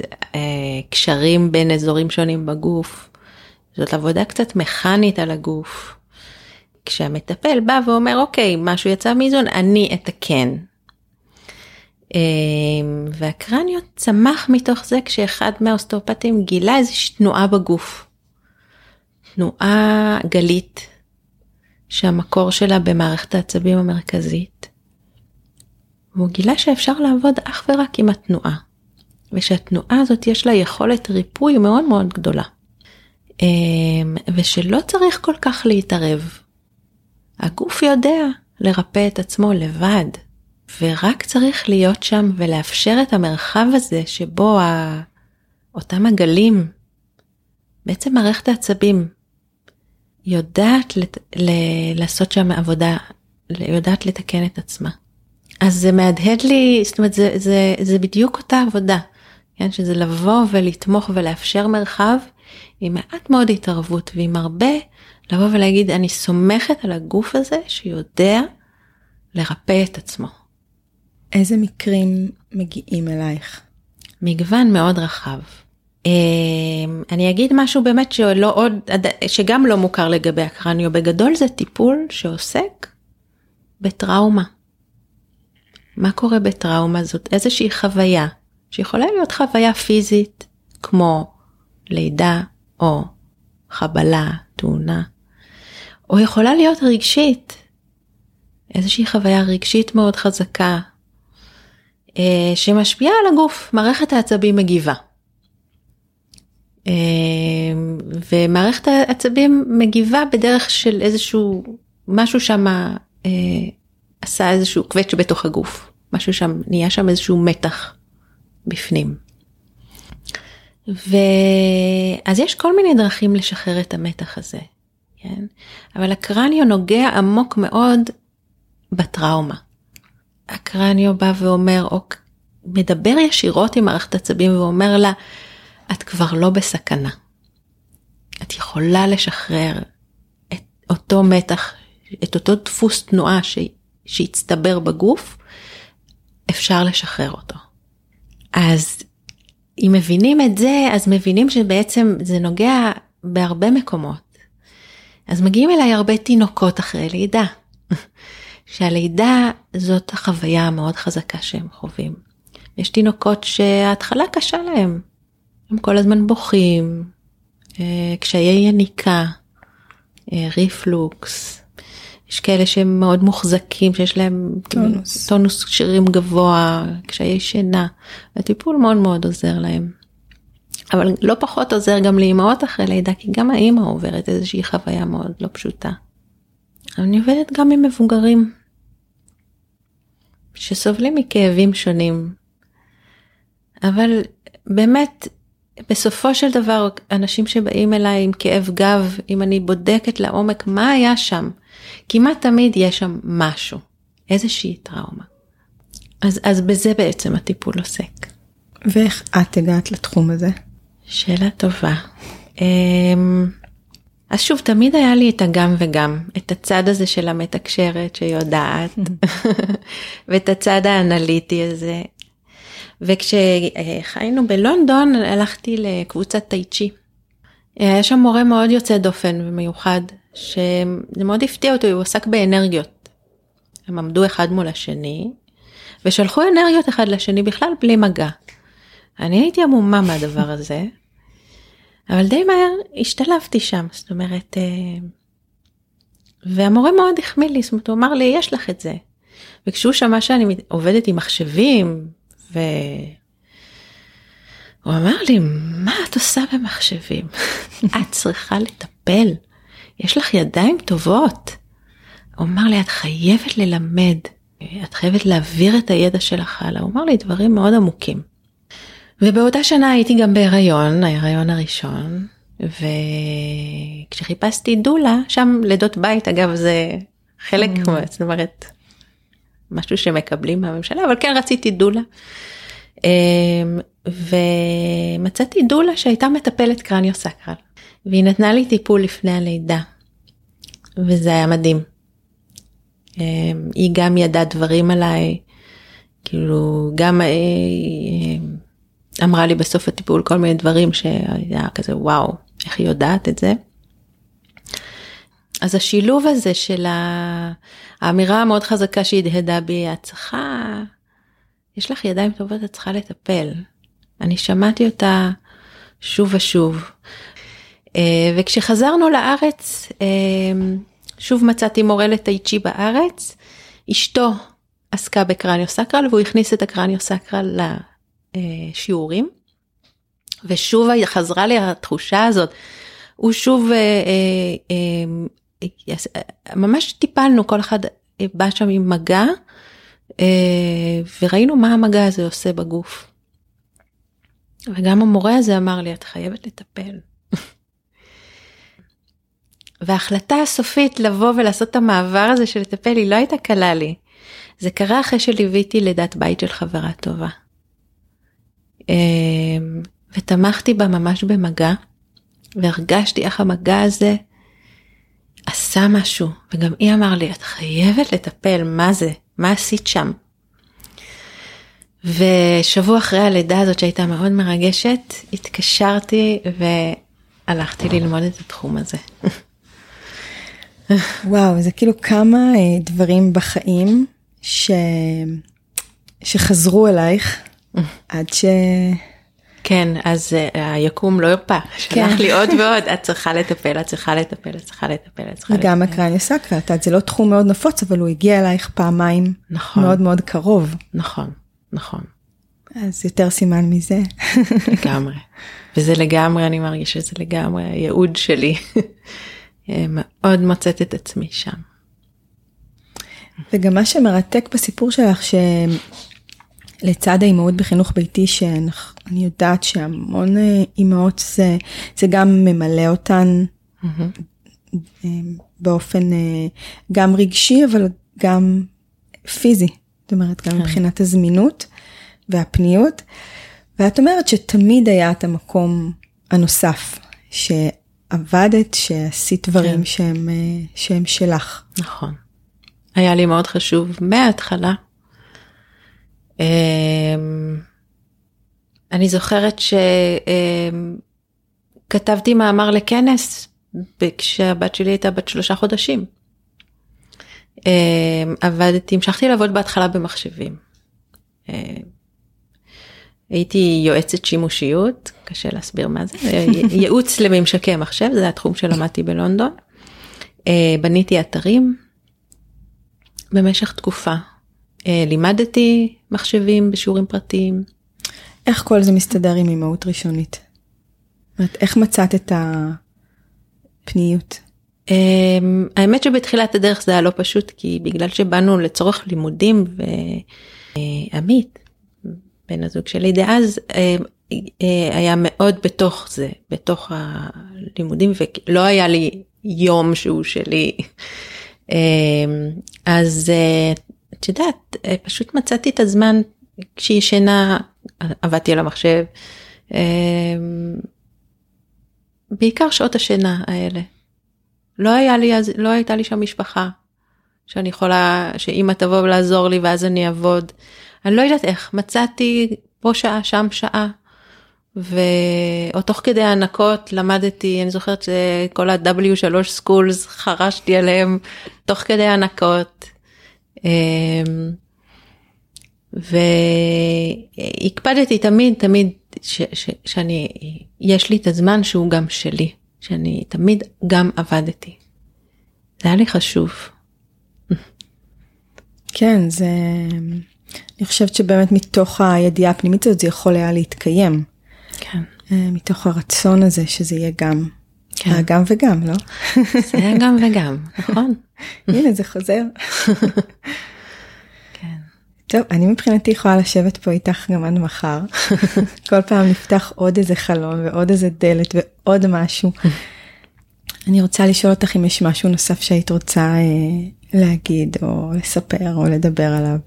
קשרים בין אזורים שונים בגוף. זאת עבודה קצת מכנית על הגוף. כשהמטפל בא ואומר, אוקיי, משהו יצא מאיזון, אני אתקן. אמ, והקרניו צמח מתוך זה כשאחד מהאוסטאופטים גילה איזושהי תנועה בגוף. תנועה גלית, שהמקור שלה במערכת העצבים המרכזית. והוא גילה שאפשר לעבוד אך ורק עם התנועה, ושהתנועה הזאת יש לה יכולת ריפוי מאוד מאוד גדולה. אמ, ושלא צריך כל כך להתערב. הגוף יודע לרפא את עצמו לבד. ורק צריך להיות שם ולאפשר את המרחב הזה שבו ה... אותם הגלים, בעצם מערכת העצבים, יודעת לת... ל... לעשות שם עבודה, יודעת לתקן את עצמה. אז זה מהדהד לי, זאת אומרת, זה, זה, זה בדיוק אותה עבודה, כן? שזה לבוא ולתמוך ולאפשר מרחב עם מעט מאוד התערבות ועם הרבה לבוא ולהגיד, אני סומכת על הגוף הזה שיודע לרפא את עצמו. איזה מקרים מגיעים אלייך? מגוון מאוד רחב. אמ, אני אגיד משהו באמת שלא עוד, שגם לא מוכר לגבי הקרניו, בגדול זה טיפול שעוסק בטראומה. מה קורה בטראומה? זאת איזושהי חוויה, שיכולה להיות חוויה פיזית, כמו לידה או חבלה, תאונה, או יכולה להיות רגשית, איזושהי חוויה רגשית מאוד חזקה, אה, שמשפיעה על הגוף, מערכת העצבים מגיבה. אה, ומערכת העצבים מגיבה בדרך של איזשהו, משהו שם אה, עשה איזשהו קווץ' בתוך הגוף, משהו שם, נהיה שם איזשהו מתח בפנים. ואז יש כל מיני דרכים לשחרר את המתח הזה, כן? אבל הקרניו נוגע עמוק מאוד בטראומה. הקרניו בא ואומר, או מדבר ישירות עם מערכת עצבים ואומר לה, את כבר לא בסכנה. את יכולה לשחרר את אותו מתח, את אותו דפוס תנועה ש... שהצטבר בגוף, אפשר לשחרר אותו. אז אם מבינים את זה, אז מבינים שבעצם זה נוגע בהרבה מקומות. אז מגיעים אליי הרבה תינוקות אחרי לידה. שהלידה זאת החוויה המאוד חזקה שהם חווים. יש תינוקות שההתחלה קשה להם, הם כל הזמן בוכים, אה, קשיי יניקה, אה, ריפלוקס, יש כאלה שהם מאוד מוחזקים, שיש להם טונוס, טונוס שרירים גבוה, קשיי שינה, הטיפול מאוד מאוד עוזר להם. אבל לא פחות עוזר גם לאימהות אחרי לידה, כי גם האימא עוברת איזושהי חוויה מאוד לא פשוטה. אני עובדת גם עם מבוגרים שסובלים מכאבים שונים. אבל באמת, בסופו של דבר, אנשים שבאים אליי עם כאב גב, אם אני בודקת לעומק מה היה שם, כמעט תמיד יש שם משהו, איזושהי טראומה. אז, אז בזה בעצם הטיפול עוסק. ואיך את הגעת לתחום הזה? שאלה טובה. אמ, אז שוב, תמיד היה לי את הגם וגם, את הצד הזה של המתקשרת שיודעת, ואת הצד האנליטי הזה. וכשחיינו בלונדון, הלכתי לקבוצת טייצ'י. היה שם מורה מאוד יוצא דופן ומיוחד, שזה מאוד הפתיע אותו, הוא עסק באנרגיות. הם עמדו אחד מול השני, ושלחו אנרגיות אחד לשני בכלל בלי מגע. אני הייתי עמומה מהדבר הזה, אבל די מהר השתלבתי שם, זאת אומרת, אה, והמורה מאוד החמיא לי, זאת אומרת, הוא אמר לי, יש לך את זה. וכשהוא שמע שאני עובדת עם מחשבים, והוא אמר לי, מה את עושה במחשבים? את צריכה לטפל, יש לך ידיים טובות. הוא אמר לי, את חייבת ללמד, את חייבת להעביר את הידע שלך הלאה. הוא אמר לי דברים מאוד עמוקים. ובאותה שנה הייתי גם בהיריון, ההיריון הראשון, וכשחיפשתי דולה, שם לידות בית, אגב, זה חלק, mm. זאת אומרת, משהו שמקבלים מהממשלה, אבל כן רציתי דולה. אמ, ומצאתי דולה שהייתה מטפלת קרניו סקרל, והיא נתנה לי טיפול לפני הלידה, וזה היה מדהים. אמ, היא גם ידעה דברים עליי, כאילו, גם... אה, אמרה לי בסוף הטיפול כל מיני דברים שהיה כזה וואו איך היא יודעת את זה. אז השילוב הזה של האמירה המאוד חזקה שהדהדה בי את צריכה יש לך ידיים טובות את צריכה לטפל. אני שמעתי אותה שוב ושוב. אה, וכשחזרנו לארץ אה, שוב מצאתי מורה לטייצ'י בארץ אשתו עסקה בקרניו סקרל והוא הכניס את הקרניו סקרל אה, שיעורים. ושוב חזרה לי התחושה הזאת, הוא שוב, אה, אה, ממש טיפלנו, כל אחד בא שם עם מגע, וראינו מה המגע הזה עושה בגוף. וגם המורה הזה אמר לי, את חייבת לטפל. וההחלטה הסופית לבוא ולעשות את המעבר הזה של לטפל היא לא הייתה קלה לי. זה קרה אחרי שליוויתי לידת בית של חברה טובה. ותמכתי בה ממש במגע, והרגשתי איך המגע הזה עשה משהו, וגם היא אמר לי, את חייבת לטפל, מה זה? מה עשית שם? ושבוע אחרי הלידה הזאת שהייתה מאוד מרגשת, התקשרתי והלכתי ללמוד את התחום הזה. וואו, זה כאילו כמה אה, דברים בחיים ש... שחזרו אלייך עד ש... כן, אז uh, היקום לא שלח כן. לי עוד ועוד, את צריכה לטפל, את צריכה לטפל, את צריכה לטפל, את צריכה לטפל. וגם הקרניה יודעת, זה לא תחום מאוד נפוץ, אבל הוא הגיע אלייך פעמיים נכון, מאוד מאוד קרוב. נכון, נכון. אז יותר סימן מזה. לגמרי. וזה לגמרי, אני מרגישה שזה לגמרי הייעוד שלי. מאוד מוצאת את עצמי שם. וגם מה שמרתק בסיפור שלך, לצד האימהות בחינוך ביתי, שאני יודעת שהמון אה, אימהות זה, זה גם ממלא אותן mm-hmm. באופן אה, גם רגשי, אבל גם פיזי. זאת אומרת, גם כן. מבחינת הזמינות והפניות. ואת אומרת שתמיד היה את המקום הנוסף, שעבדת, שעשית דברים כן. שהם, שהם שלך. נכון. היה לי מאוד חשוב מההתחלה אני זוכרת שכתבתי מאמר לכנס כשהבת שלי הייתה בת שלושה חודשים. אמ, עבדתי, המשכתי לעבוד בהתחלה במחשבים. אמ, הייתי יועצת שימושיות, קשה להסביר מה זה, ייעוץ לממשקי מחשב, זה התחום שלמדתי בלונדון. בניתי אתרים במשך תקופה, לימדתי מחשבים בשיעורים פרטיים. איך כל זה מסתדר עם אימהות ראשונית? איך מצאת את הפניות? אמ, האמת שבתחילת הדרך זה היה לא פשוט כי בגלל שבאנו לצורך לימודים ועמית בן הזוג שלי דאז אה, אה, היה מאוד בתוך זה בתוך הלימודים ולא היה לי יום שהוא שלי אמ, אז את יודעת, אה, פשוט מצאתי את הזמן כשהיא ישנה, עבדתי על המחשב. אה, בעיקר שעות השינה האלה. לא היה לי לא הייתה לי שם משפחה. שאני יכולה, שאמא תבוא ולעזור לי ואז אני אעבוד. אני לא יודעת איך, מצאתי פה שעה, שם שעה. ו... או תוך כדי הענקות למדתי, אני זוכרת שכל ה-W3 schools חרשתי עליהם תוך כדי הענקות. אמ, והקפדתי תמיד תמיד ש, ש, שאני יש לי את הזמן שהוא גם שלי שאני תמיד גם עבדתי. זה היה לי חשוב. כן זה אני חושבת שבאמת מתוך הידיעה הפנימית הזאת זה יכול היה להתקיים. כן. אה, מתוך הרצון הזה שזה יהיה גם. כן. גם וגם לא? זה היה גם וגם נכון. הנה זה חוזר. טוב, אני מבחינתי יכולה לשבת פה איתך גם עד מחר. כל פעם נפתח עוד איזה חלון ועוד איזה דלת ועוד משהו. אני רוצה לשאול אותך אם יש משהו נוסף שהיית רוצה אה, להגיד או לספר או לדבר עליו.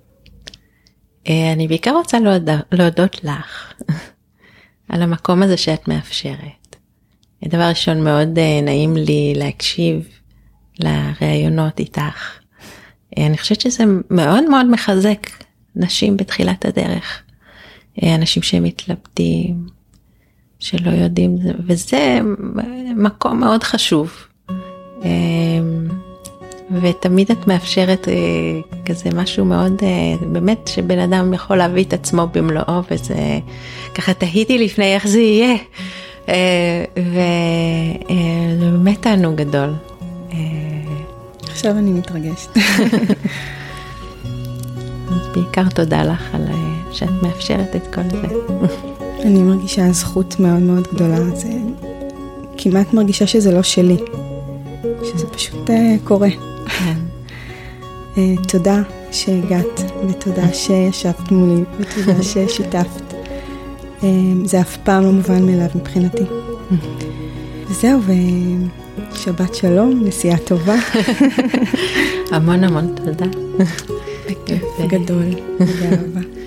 אה, אני בעיקר רוצה להודות לך על המקום הזה שאת מאפשרת. דבר ראשון מאוד אה, נעים לי להקשיב לראיונות איתך. אה, אני חושבת שזה מאוד מאוד מחזק נשים בתחילת הדרך. אה, אנשים שמתלבטים, שלא יודעים, וזה מקום מאוד חשוב. ותמיד את מאפשרת כזה משהו מאוד, באמת שבן אדם יכול להביא את עצמו במלואו, וזה ככה תהיתי לפני איך זה יהיה. וזה באמת תענוג גדול. עכשיו אני מתרגשת. בעיקר תודה לך על אה, שאת מאפשרת את כל זה. אני מרגישה זכות מאוד מאוד גדולה, זה כמעט מרגישה שזה לא שלי, שזה פשוט קורה. כן. תודה שהגעת, ותודה שישבת מולי, ותודה ששיתפת. Uh, זה אף פעם לא מובן מאליו מבחינתי. וזהו, ושבת שלום, נסיעה טובה. המון המון תודה. בכיף גדול, בגאווה.